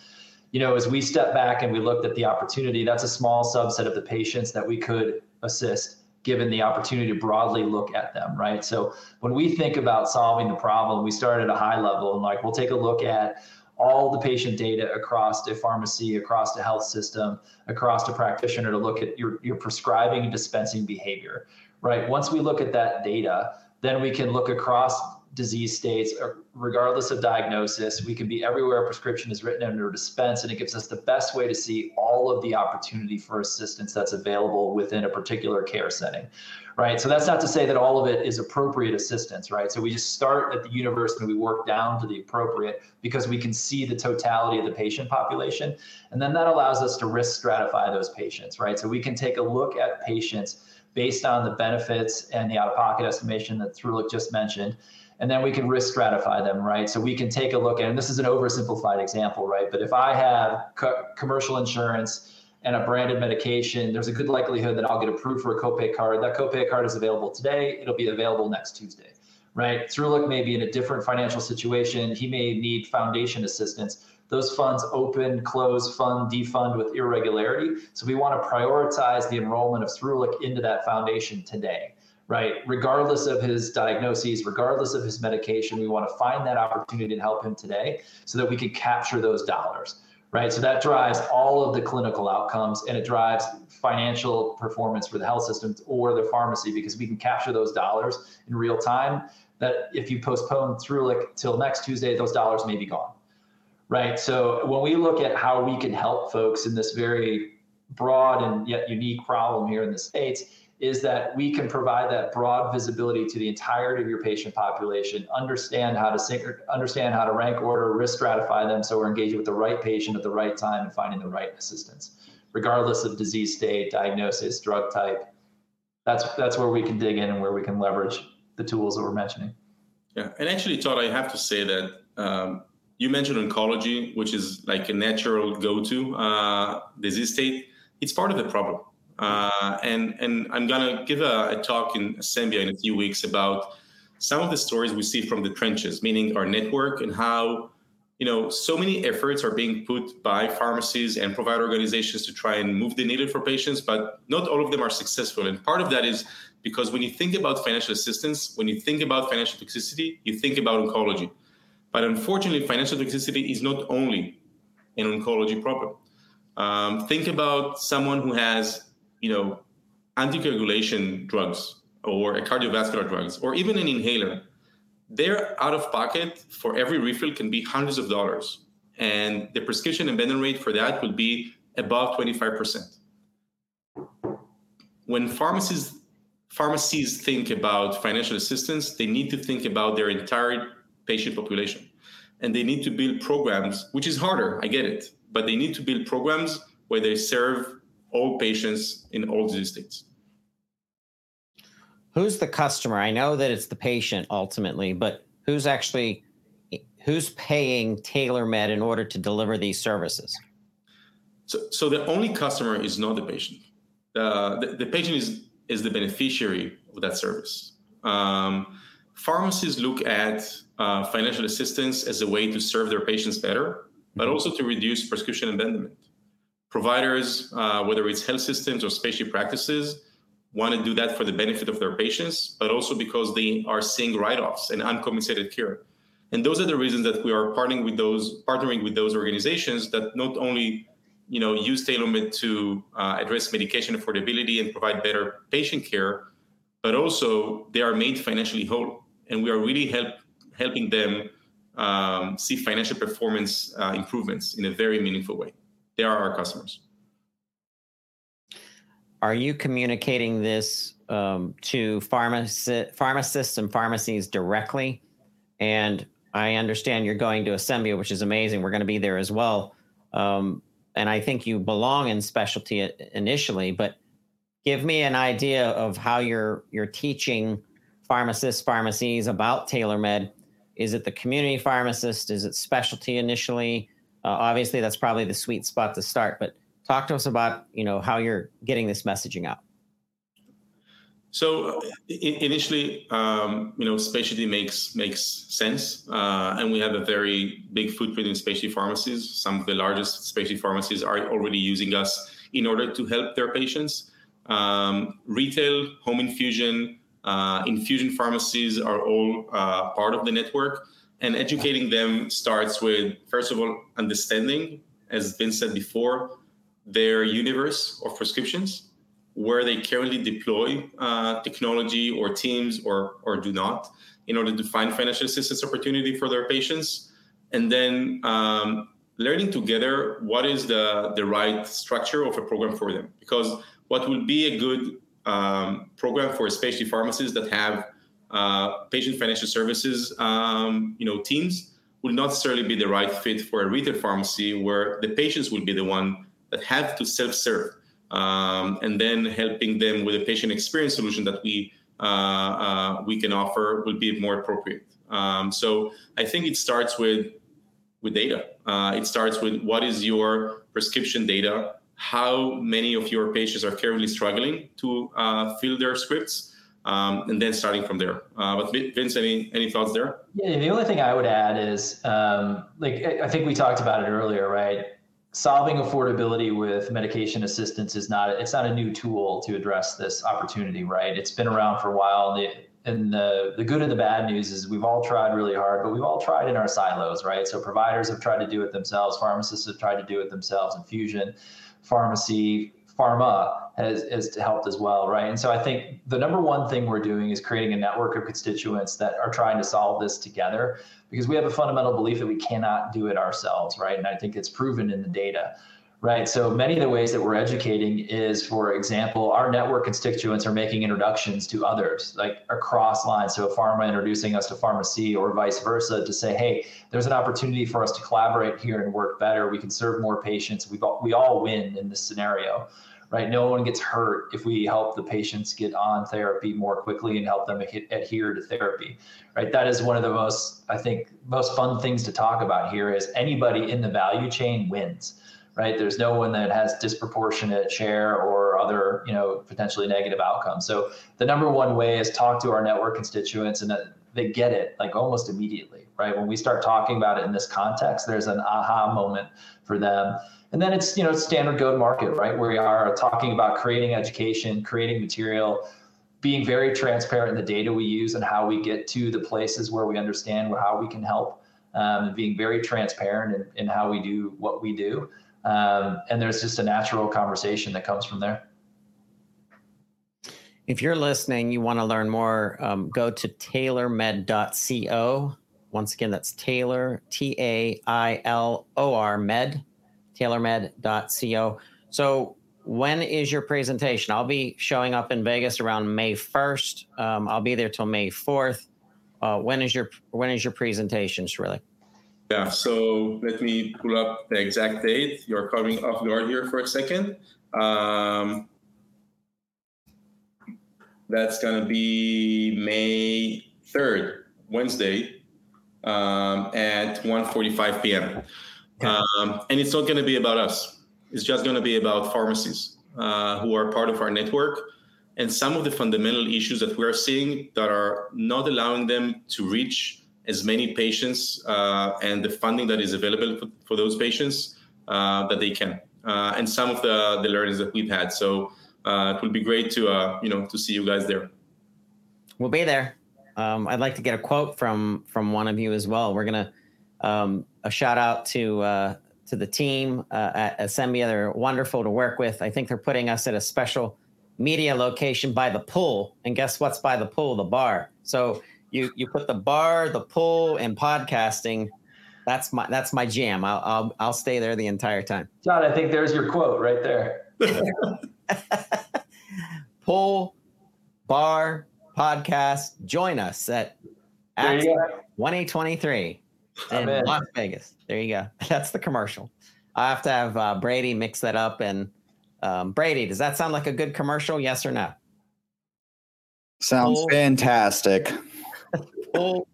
You know, as we stepped back and we looked at the opportunity, that's a small subset of the patients that we could assist given the opportunity to broadly look at them, right? So when we think about solving the problem, we start at a high level and like we'll take a look at all the patient data across a pharmacy, across the health system, across a practitioner to look at your, your prescribing and dispensing behavior right? Once we look at that data, then we can look across disease states, regardless of diagnosis. We can be everywhere a prescription is written under dispense, and it gives us the best way to see all of the opportunity for assistance that's available within a particular care setting, right? So that's not to say that all of it is appropriate assistance, right? So we just start at the universe and we work down to the appropriate because we can see the totality of the patient population. And then that allows us to risk stratify those patients, right? So we can take a look at patients based on the benefits and the out-of-pocket estimation that Srulik just mentioned. And then we can risk stratify them, right? So we can take a look at, and this is an oversimplified example, right? But if I have co- commercial insurance and a branded medication, there's a good likelihood that I'll get approved for a copay card. That copay card is available today. It'll be available next Tuesday, right? Srulik may be in a different financial situation. He may need foundation assistance those funds open, close, fund, defund with irregularity. So we want to prioritize the enrollment of Srulik into that foundation today, right? Regardless of his diagnoses, regardless of his medication, we want to find that opportunity to help him today so that we can capture those dollars right? So that drives all of the clinical outcomes and it drives financial performance for the health systems or the pharmacy because we can capture those dollars in real time. That if you postpone Srulik till next Tuesday, those dollars may be gone right? So when we look at how we can help folks in this very broad and yet unique problem here in the States, is that we can provide that broad visibility to the entirety of your patient population, understand how to understand how to rank order, risk stratify them so we're engaging with the right patient at the right time and finding the right assistance, regardless of disease state, diagnosis, drug type. That's that's where we can dig in and where we can leverage the tools that we're mentioning. Yeah, and actually, Todd, I have to say that um, you mentioned oncology, which is like a natural go-to uh, disease state. It's part of the problem. Uh, and and I'm gonna give a, a, talk in Asembia in a few weeks about some of the stories we see from the trenches, meaning our network and how you know so many efforts are being put by pharmacies and provider organizations to try and move the needle for patients, but not all of them are successful. And part of that is because when you think about financial assistance, when you think about financial toxicity, you think about oncology. But unfortunately, financial toxicity is not only an oncology problem. Um, think about someone who has, you know, anticoagulation drugs or a cardiovascular drugs or even an inhaler. Their out of pocket for every refill can be hundreds of dollars. And the prescription abandon rate for that would be above 25%. When pharmacies pharmacies think about financial assistance, they need to think about their entire patient population. And they need to build programs, which is harder, I get it, but they need to build programs where they serve all patients in all disease states. Who's the customer? I know that it's the patient ultimately, but who's actually who's paying TailorMed in order to deliver these services? So, so the only customer is not the patient. Uh, the, the patient is is the beneficiary of that service. Um, pharmacies look at uh, financial assistance as a way to serve their patients better, but mm-hmm. also to reduce prescription abandonment. Providers, uh, whether it's health systems or specialty practices, want to do that for the benefit of their patients, but also because they are seeing write-offs and uncompensated care. And those are the reasons that we are partnering with those partnering with those organizations that not only you know use TailorMed to uh, address medication affordability and provide better patient care, but also they are made financially whole, and we are really help helping them um, see financial performance uh, improvements in a very meaningful way. They are our customers. Are you communicating this um, to pharmaci- pharmacists and pharmacies directly? And I understand you're going to Asembia, which is amazing. We're going to be there as well. Um, and I think you belong in specialty initially, but give me an idea of how you're you're teaching pharmacists, pharmacies about TailorMed. Is it the community pharmacist? Is it specialty initially? Uh, obviously, that's probably the sweet spot to start. But talk to us about you know how you're getting this messaging out. So initially, um, you know, specialty makes makes sense, uh, and we have a very big footprint in specialty pharmacies. Some of the largest specialty pharmacies are already using us in order to help their patients. Um, retail, home infusion, uh, infusion pharmacies are all uh, part of the network, and educating them starts with first of all understanding, as been said before, their universe of prescriptions where they currently deploy uh, technology or teams or, or do not in order to find financial assistance opportunity for their patients. And then um, learning together what is the, the right structure of a program for them. Because what will be a good um, program for specialty pharmacies that have uh, patient financial services um, you know, teams will not necessarily be the right fit for a retail pharmacy where the patients will be the one that have to self-serve um, and then helping them with a patient experience solution that we uh, uh, we can offer will be more appropriate. Um, so I think it starts with with data. Uh, it starts with what is your prescription data, how many of your patients are currently struggling to uh, fill their scripts, um, and then starting from there. Uh, but Vince, any any thoughts there? Yeah, the only thing I would add is, um, like I think we talked about it earlier, right? solving affordability with medication assistance is not it's not a new tool to address this opportunity right it's been around for a while and the, and the, the good and the bad news is we've all tried really hard but we've all tried in our silos right so providers have tried to do it themselves pharmacists have tried to do it themselves infusion pharmacy pharma has, has helped as well, right? And so I think the number one thing we're doing is creating a network of constituents that are trying to solve this together because we have a fundamental belief that we cannot do it ourselves, right? And I think it's proven in the data. Right. So many of the ways that we're educating is, for example, our network constituents are making introductions to others, like across lines. So a pharma introducing us to pharmacy or vice versa to say, hey, there's an opportunity for us to collaborate here and work better. We can serve more patients. we all, we all win in this scenario right? No one gets hurt if we help the patients get on therapy more quickly and help them adhere to therapy, right? That is one of the most, I think, most fun things to talk about here is anybody in the value chain wins, right? There's no one that has disproportionate share or other, you know, potentially negative outcomes. So the number one way is talk to our network constituents and they get it like almost immediately, right? When we start talking about it in this context, there's an aha moment for them and then it's you know standard go to market, right? Where we are talking about creating education, creating material, being very transparent in the data we use and how we get to the places where we understand how we can help, um, and being very transparent in, in, how we do what we do. Um, and there's just a natural conversation that comes from there. If you're listening, you want to learn more, um, go to tailormed.co. Once again, that's Tailor, T A I L O R med tailormed.co. So, when is your presentation? I'll be showing up in Vegas around May 1st. Um, I'll be there till May 4th. Uh, when is your when is your presentation, Shrilly? Yeah, so let me pull up the exact date. You're coming off guard here for a second. Um, that's going to be May 3rd, Wednesday um, at 1.45 p.m. Um, and it's not going to be about us. It's just going to be about pharmacies uh, who are part of our network and some of the fundamental issues that we are seeing that are not allowing them to reach as many patients uh, and the funding that is available for, for those patients uh, that they can. Uh, and some of the, the learnings that we've had. So uh, it would be great to uh, you know to see you guys there. We'll be there. Um, I'd like to get a quote from from one of you as well. We're gonna um, a shout out to uh, to the team at Asembia. They're wonderful to work with. I think they're putting us at a special media location by the pool. And guess what's by the pool? The bar. So you you put the bar, the pool, and podcasting. That's my that's my jam. I'll I'll, I'll stay there the entire time. John, I think there's your quote right there. pool, bar, podcast. Join us at There you go. 2023 in Las Vegas. There you go. That's the commercial. I have to have uh, Brady mix that up. And um, Brady, does that sound like a good commercial? Yes or no? Sounds Cool. fantastic. Full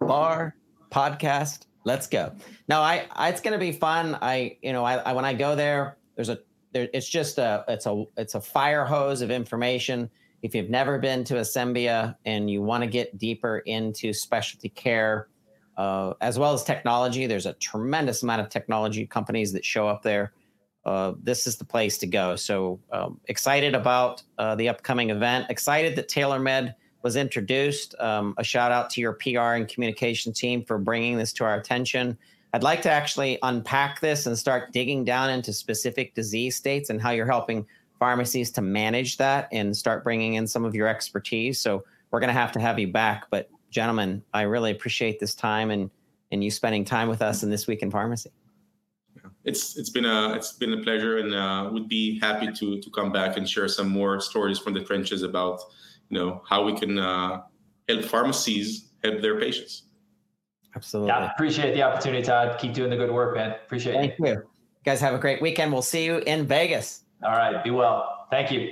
bar podcast. Let's go. Now, I, I it's going to be fun. I, you know, I, I when I go there, there's a there. It's just a it's a it's a fire hose of information. If you've never been to Asembia and you want to get deeper into specialty care, uh, as well as technology, there's a tremendous amount of technology companies that show up there. Uh, this is the place to go. So um, excited about uh, the upcoming event. Excited that TailorMed was introduced. Um, a shout out to your PR and communication team for bringing this to our attention. I'd like to actually unpack this and start digging down into specific disease states and how you're helping pharmacies to manage that and start bringing in some of your expertise. So we're going to have to have you back. But gentlemen, I really appreciate this time and and you spending time with us in this week in pharmacy. It's it's been a it's been a pleasure, and uh, would be happy to to come back and share some more stories from the trenches about you know how we can uh, help pharmacies help their patients. Absolutely. Yeah, appreciate the opportunity, Todd. Keep doing the good work, man. Appreciate it. Thank you. you. You guys have a great weekend. We'll see you in Vegas. All right, be well. Thank you.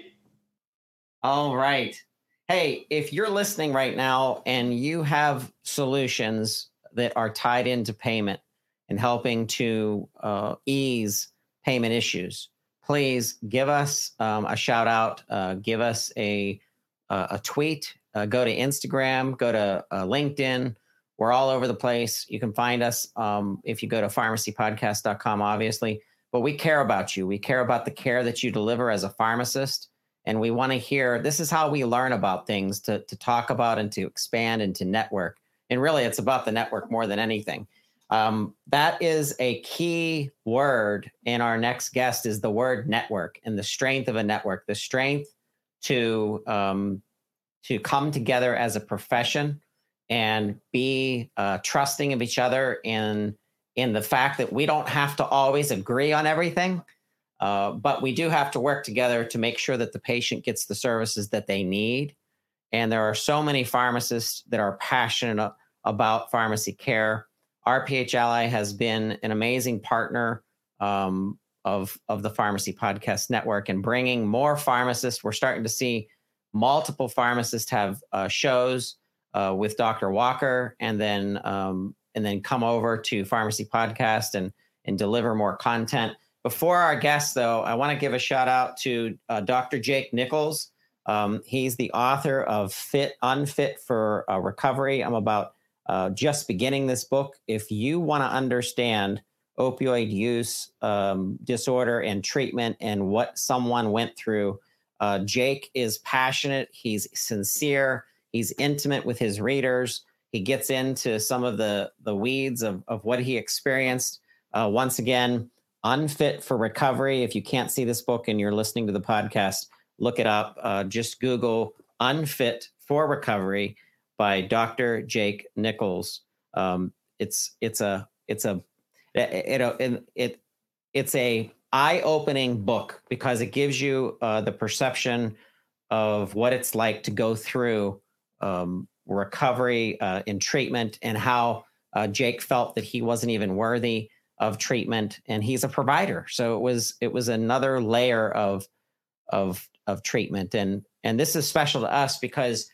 All right. Hey, if you're listening right now and you have solutions that are tied into payment and helping to uh, ease payment issues, please give us um, a shout out, uh, give us a, a tweet, uh, go to Instagram, go to uh, LinkedIn. We're all over the place. You can find us um, if you go to pharmacypodcast.com, obviously. But we care about you. We care about the care that you deliver as a pharmacist and we want to hear this is how we learn about things to, to talk about and to expand and to network and really it's about the network more than anything um, that is a key word in our next guest is the word network and the strength of a network the strength to um, to come together as a profession and be uh, trusting of each other in in the fact that we don't have to always agree on everything uh, but we do have to work together to make sure that the patient gets the services that they need. And there are so many pharmacists that are passionate about pharmacy care. RPH Ally has been an amazing partner um, of, of the Pharmacy Podcast Network and bringing more pharmacists. We're starting to see multiple pharmacists have uh, shows uh, with Dr. Walker and then um, and then come over to Pharmacy Podcast and and deliver more content. Before our guest, though, I want to give a shout out to uh, Dr. Jake Nichols. Um, he's the author of Fit Unfit for uh, Recovery. I'm about uh, just beginning this book. If you want to understand opioid use um, disorder and treatment and what someone went through, uh, Jake is passionate. He's sincere. He's intimate with his readers. He gets into some of the the weeds of of what he experienced. Uh, once again, Unfit for Recovery. If you can't see this book and you're listening to the podcast, look it up. Uh, just Google Unfit for Recovery by Dr. Jake Nichols. Um, it's it's a it's a it, it, it it's a eye-opening book because it gives you uh, the perception of what it's like to go through um, recovery uh, in treatment and how uh, Jake felt that he wasn't even worthy of treatment and he's a provider. So it was it was another layer of of of treatment. And and this is special to us because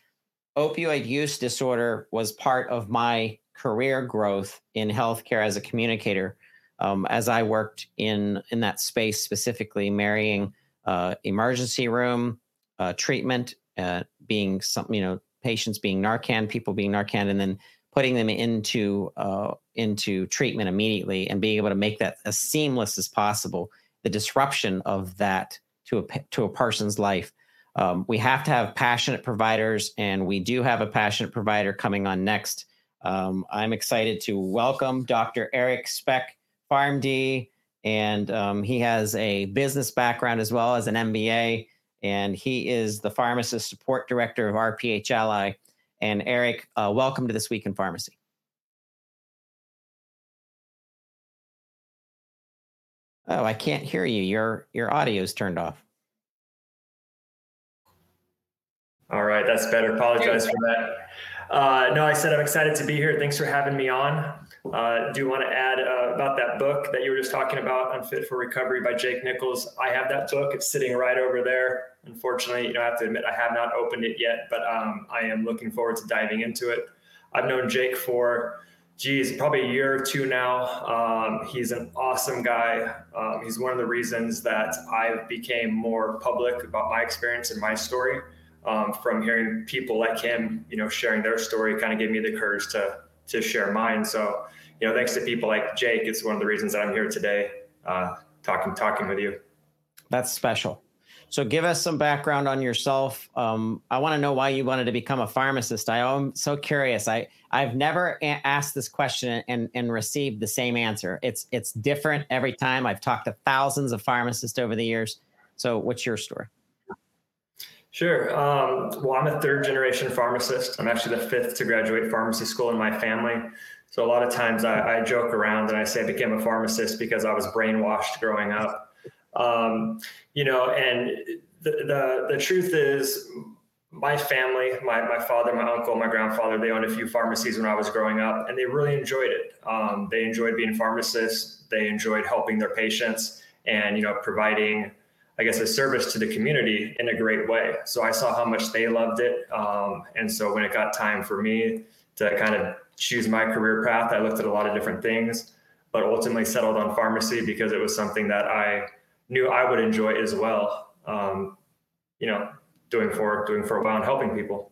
opioid use disorder was part of my career growth in healthcare as a communicator um, as i worked in in that space specifically marrying uh, emergency room uh, treatment uh, being some you know patients being narcan people being narcan and then putting them into uh, into treatment immediately and being able to make that as seamless as possible. The disruption of that to a to a person's life. Um, we have to have passionate providers, and we do have a passionate provider coming on next. Um, I'm excited to welcome Dr. Eric Speck, PharmD, and um, he has a business background as well as an MBA. And he is the pharmacist support director of RPH Ally. And Eric, uh, welcome to this week in pharmacy. Oh, I can't hear you. Your your audio is turned off. All right, that's better. Apologize for that. Uh, no, I said I'm excited to be here. Thanks for having me on. Uh, do want to add uh, about that book that you were just talking about, Unfit for Recovery by Jake Nichols. I have that book. It's sitting right over there. Unfortunately, you know, I have to admit I have not opened it yet, but um, I am looking forward to diving into it. I've known Jake for, geez, probably a year or two now. Um, he's an awesome guy. Um, he's one of the reasons that I became more public about my experience and my story um, from hearing people like him, you know, sharing their story kind of gave me the courage to to share mine. So, you know, thanks to people like Jake, it's one of the reasons that I'm here today, uh, talking talking with you. That's special. So, give us some background on yourself. Um, I want to know why you wanted to become a pharmacist. I am so curious. I I've never a- asked this question and and received the same answer. It's it's different every time. I've talked to thousands of pharmacists over the years. So, what's your story? Sure. Um, well, I'm a third generation pharmacist. I'm actually the fifth to graduate pharmacy school in my family. So a lot of times I, I joke around and I say I became a pharmacist because I was brainwashed growing up. Um, you know, and the, the, the truth is my family, my, my father, my uncle, my grandfather, they owned a few pharmacies when I was growing up and they really enjoyed it. Um, they enjoyed being pharmacists. They enjoyed helping their patients and, you know, providing I guess, a service to the community in a great way. So I saw how much they loved it. Um, and so when it got time for me to kind of choose my career path, I looked at a lot of different things, but ultimately settled on pharmacy because it was something that I knew I would enjoy as well. Um, you know, doing for doing for a while and helping people.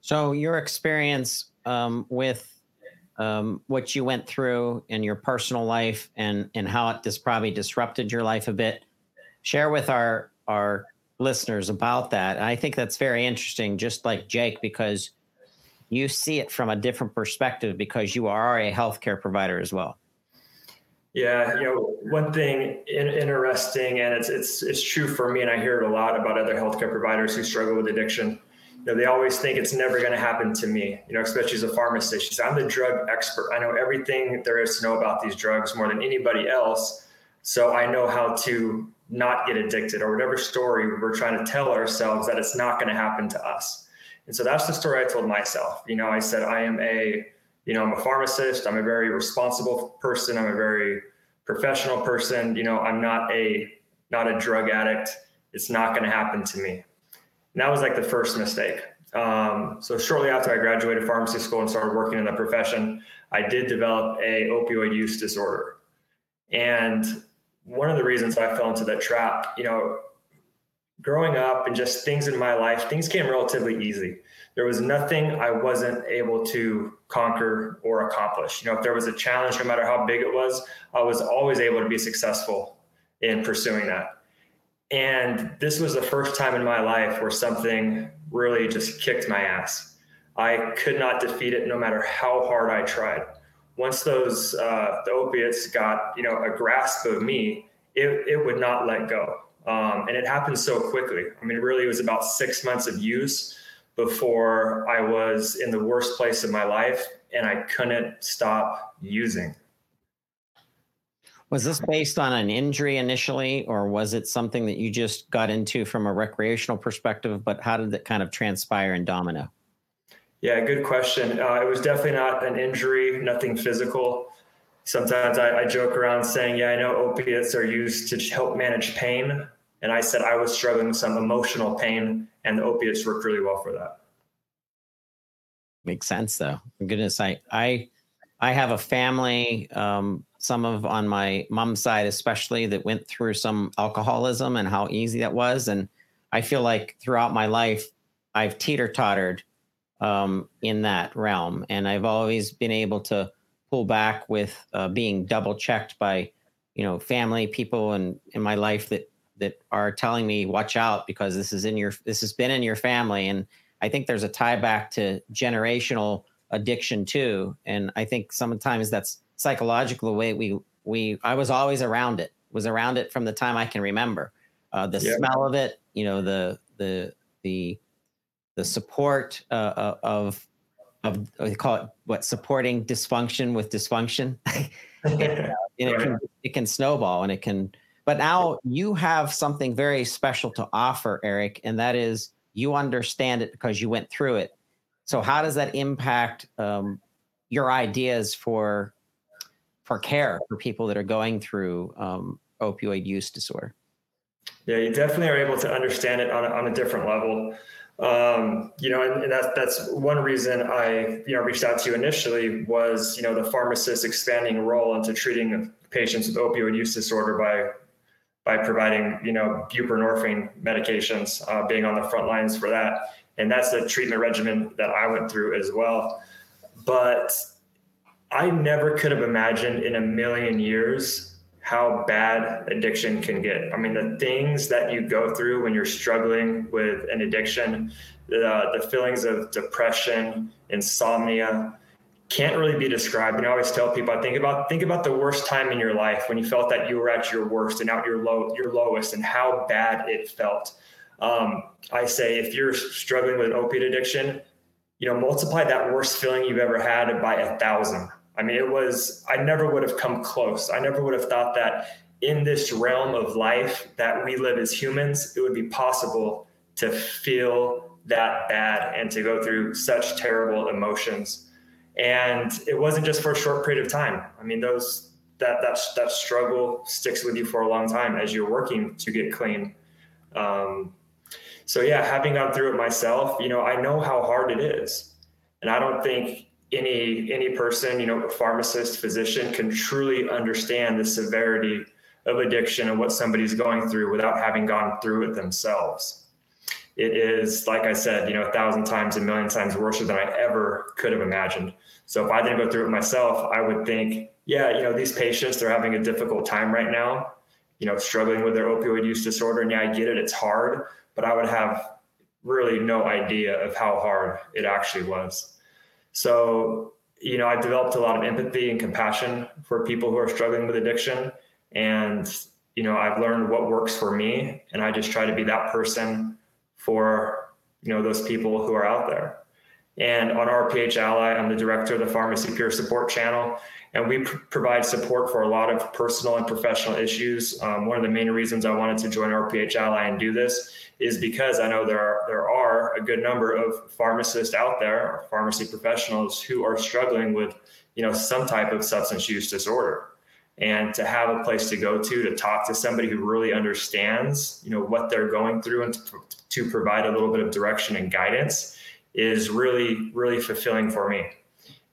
So your experience um, with um, what you went through in your personal life and and how it just probably disrupted your life a bit share with our our listeners about that. And I think that's very interesting, just like Jake, because you see it from a different perspective because you are a healthcare provider as well. Yeah, you know, one thing in, interesting, and it's it's it's true for me, and I hear it a lot about other healthcare providers who struggle with addiction. You know, they always think it's never going to happen to me. You know, especially as a pharmacist, I'm the drug expert. I know everything there is to know about these drugs more than anybody else. So I know how to not get addicted or whatever story we're trying to tell ourselves that it's not going to happen to us. And so that's the story I told myself. You know, I said, I am a, you know, I'm a pharmacist. I'm a very responsible person. I'm a very professional person. You know, I'm not a, not a drug addict. It's not going to happen to me. And that was like the first mistake. Um, so shortly after I graduated pharmacy school and started working in the profession, I did develop a opioid use disorder. And one of the reasons I fell into that trap, you know, growing up and just things in my life, things came relatively easy. There was nothing I wasn't able to conquer or accomplish. You know, if there was a challenge, no matter how big it was, I was always able to be successful in pursuing that. And this was the first time in my life where something really just kicked my ass. I could not defeat it no matter how hard I tried once those uh, the opiates got you know a grasp of me, it, it would not let go. Um, and it happened so quickly. I mean, really, it was about six months of use before I was in the worst place of my life and I couldn't stop using. Was this based on an injury initially, or was it something that you just got into from a recreational perspective? But how did it kind of transpire in domino? Yeah, good question. Uh, it was definitely not an injury, nothing physical. Sometimes I, I, joke around saying, Yeah, I know opiates are used to help manage pain. And I said I was struggling with some emotional pain, and the opiates worked really well for that. Makes sense, though. goodness, I, I, I have a family, um, some of on my mom's side, especially, that went through some alcoholism and how easy that was. And I feel like throughout my life, I've teeter tottered um, in that realm. And I've always been able to pull back with uh, being double checked by, you know, family people and in my life that that are telling me watch out because this is in your this has been in your family. And I think there's a tie back to generational addiction too. And I think sometimes that's psychological the way we we I was always around it. Was around it from the time I can remember. Uh, the Yeah. smell of it, you know, the the the the support uh, uh, of of they call it what supporting dysfunction with dysfunction. and it can it can snowball and it can but now you have something very special to offer eric and that is you understand it because you went through it so how does that impact um, your ideas for for care for people that are going through um, opioid use disorder Yeah, you definitely are able to understand it on a, on a different level. Um, you know, and, and that's that's one reason I you know reached out to you initially was you know the pharmacist expanding role into treating patients with opioid use disorder by by providing you know buprenorphine medications, uh, being on the front lines for that, and that's the treatment regimen that I went through as well. But I never could have imagined in a million years how bad addiction can get. I mean, the things that you go through when you're struggling with an addiction, the, feelings of depression, insomnia, can't really be described. And I always tell people, I think about think about the worst time in your life when you felt that you were at your worst and out your low your lowest, and how bad it felt. Um, I say, if you're struggling with an opiate addiction, you know, multiply that worst feeling you've ever had by a thousand. I mean, it was, I never would have come close. I never would have thought that in this realm of life that we live as humans, it would be possible to feel that bad and to go through such terrible emotions. And it wasn't just for a short period of time. I mean, those, that, that, that struggle sticks with you for a long time as you're working to get clean. Um, so yeah, having gone through it myself, you know, I know how hard it is. And I don't think any any person, you know, a pharmacist, physician can truly understand the severity of addiction and what somebody's going through without having gone through it themselves. It is, like I said, you know, a thousand times, a million times worse than I ever could have imagined. So if I didn't go through it myself, I would think, yeah, you know, these patients, they're having a difficult time right now, you know, struggling with their opioid use disorder. And yeah, I get it, it's hard, but I would have really no idea of how hard it actually was. So, you know, I've developed a lot of empathy and compassion for people who are struggling with addiction. And, you know, I've learned what works for me. And I just try to be that person for, you know, those people who are out there. And on RPH Ally, I'm the director of the Pharmacy Peer Support Channel. And we pr- provide support for a lot of personal and professional issues. Um, one of the main reasons I wanted to join RPH Ally and do this is because I know there are, there are a good number of pharmacists out there, or pharmacy professionals who are struggling with, you know, some type of substance use disorder. And to have a place to go to to talk to somebody who really understands, you know, what they're going through and to, to provide a little bit of direction and guidance is really, really fulfilling for me.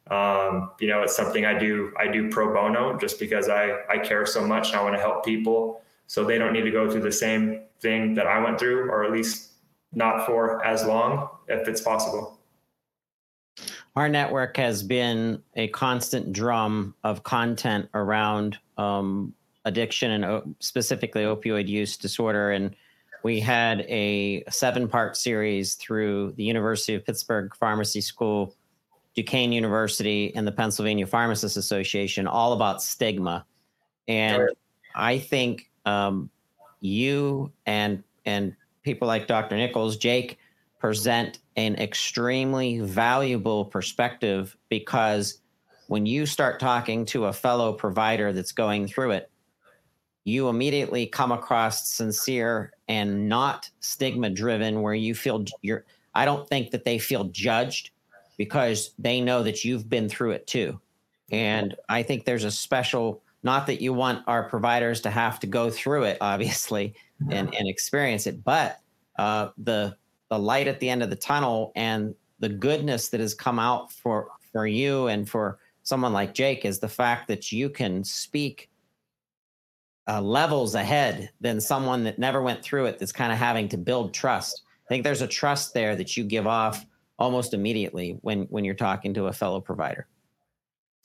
Um, you know, it's something I do. I do pro bono just because I I care so much and I want to help people so they don't need to go through the same thing that I went through, or at least not for as long, if it's possible. our network has been a constant drum of content around um, addiction and o- specifically opioid use disorder. And we had a seven part series through the University of Pittsburgh Pharmacy School, Duquesne University, and the Pennsylvania Pharmacists Association, all about stigma. And. I think um, you and and people like Dr. Nichols, Jake, present an extremely valuable perspective because when you start talking to a fellow provider that's going through it, you immediately come across sincere and not stigma driven, where you feel you're. I don't think that they feel judged because they know that you've been through it too. And I think there's a special, not that you want our providers to have to go through it, obviously, and, and experience it, but uh, the the light at the end of the tunnel and the goodness that has come out for for you and for someone like Jake is the fact that you can speak uh, levels ahead than someone that never went through it that's kind of having to build trust. I think there's a trust there that you give off almost immediately when when you're talking to a fellow provider.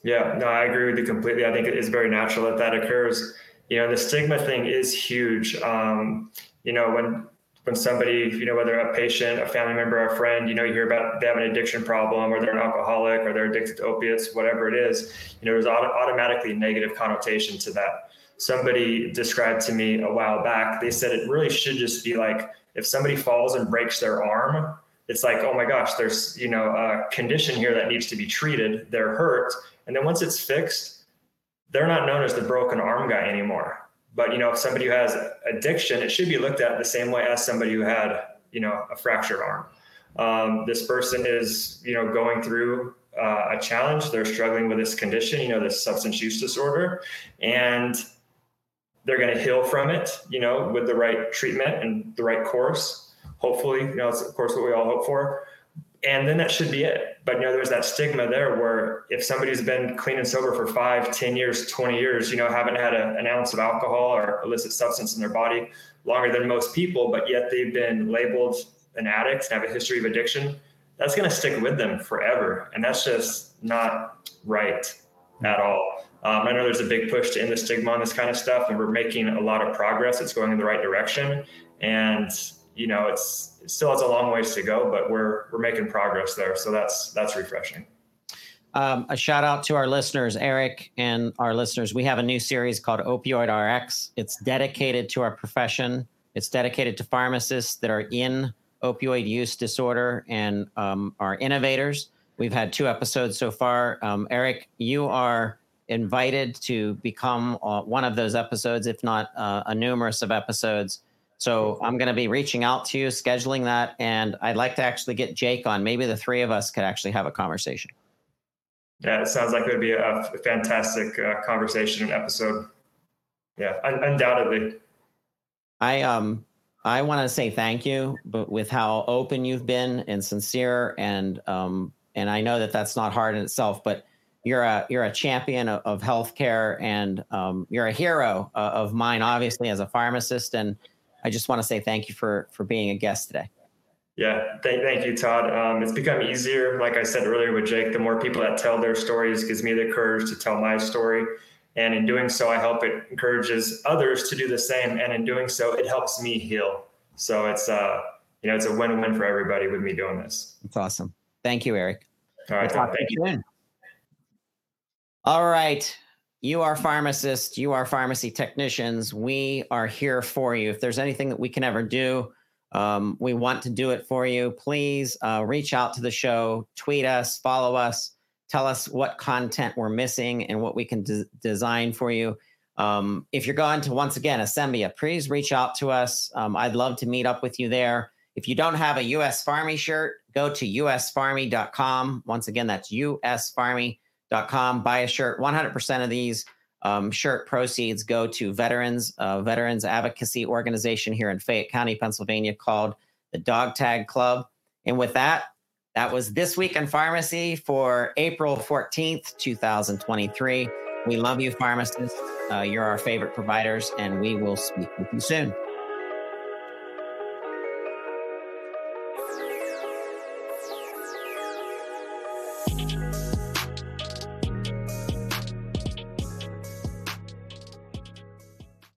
Yeah, no, I agree with you completely. I think it is very natural that that occurs. You know, the stigma thing is huge. Um, you know, when when somebody, you know, whether a patient, a family member, a friend, you know, you hear about they have an addiction problem or they're an alcoholic or they're addicted to opiates, whatever it is, you know, there's auto- automatically negative connotation to that. Somebody described to me a while back, they said it really should just be like if somebody falls and breaks their arm, it's like, oh my gosh, there's, you know, a condition here that needs to be treated. They're hurt. And then once it's fixed, they're not known as the broken arm guy anymore but you know, if somebody who has addiction, it should be looked at the same way as somebody who had you know a fractured arm. Um, this person is you know going through uh, a challenge. They're struggling with this condition, you know, this substance use disorder, and they're going to heal from it, you know, with the right treatment and the right course. Hopefully, you know, it's of course what we all hope for and then that should be it. But you know there's that stigma there where if somebody's been clean and sober for five ten years 20 years you know haven't had a, an ounce of alcohol or illicit substance in their body longer than most people but yet they've been labeled an addict and have a history of addiction that's going to stick with them forever. And that's just not right at all. Um, i know there's a big push to end the stigma on this kind of stuff and we're making a lot of progress. It's going in the right direction. And you know it's it still has a long ways to go, but we're we're making progress there. So that's that's refreshing. Um, a shout out to our listeners, Eric, and our listeners. We have a new series called Opioid RX. It's dedicated to our profession. It's dedicated to pharmacists that are in opioid use disorder and um, are innovators. We've had two episodes so far. Um, Eric, you are invited to become uh, one of those episodes, if not uh, a numerous of episodes. So I'm going to be reaching out to you, scheduling that, and I'd like to actually get Jake on. Maybe the three of us could actually have a conversation. Yeah, it sounds like it would be a fantastic uh, conversation and episode. Yeah, un- undoubtedly. I um I want to say thank you, but with how open you've been and sincere, and um and I know that that's not hard in itself, but you're a you're a champion of, of healthcare, and um, you're a hero uh, of mine, obviously as a pharmacist, and I just want to say thank you for for being a guest today. Yeah, thank, thank you, Todd. Um, it's become easier, like I said earlier with Jake. The more people that tell their stories gives me the courage to tell my story, and in doing so, I hope it encourages others to do the same. And in doing so, it helps me heal. So it's uh, you know, it's a win-win for everybody with me doing this. That's awesome. Thank you, Eric. All right, we'll thank you. Soon. All right you are pharmacists, you are pharmacy technicians. We are here for you. If there's anything that we can ever do, um, we want to do it for you. Please uh, reach out to the show, tweet us, follow us, tell us what content we're missing and what we can de- design for you. Um, if you're going to once again Asembia, please reach out to us. Um, I'd love to meet up with you there. If you don't have a US Farmy shirt, go to usfarmy.com. Once again, that's US usfarmy.com com. Buy a shirt. 100% of these um, shirt proceeds go to veterans, uh, veterans advocacy organization here in Fayette County, Pennsylvania, called the Dog Tag Club. And with that, that was this week in pharmacy for April 14th, 2023. We love you, pharmacists. Uh, you're our favorite providers, and we will speak with you soon.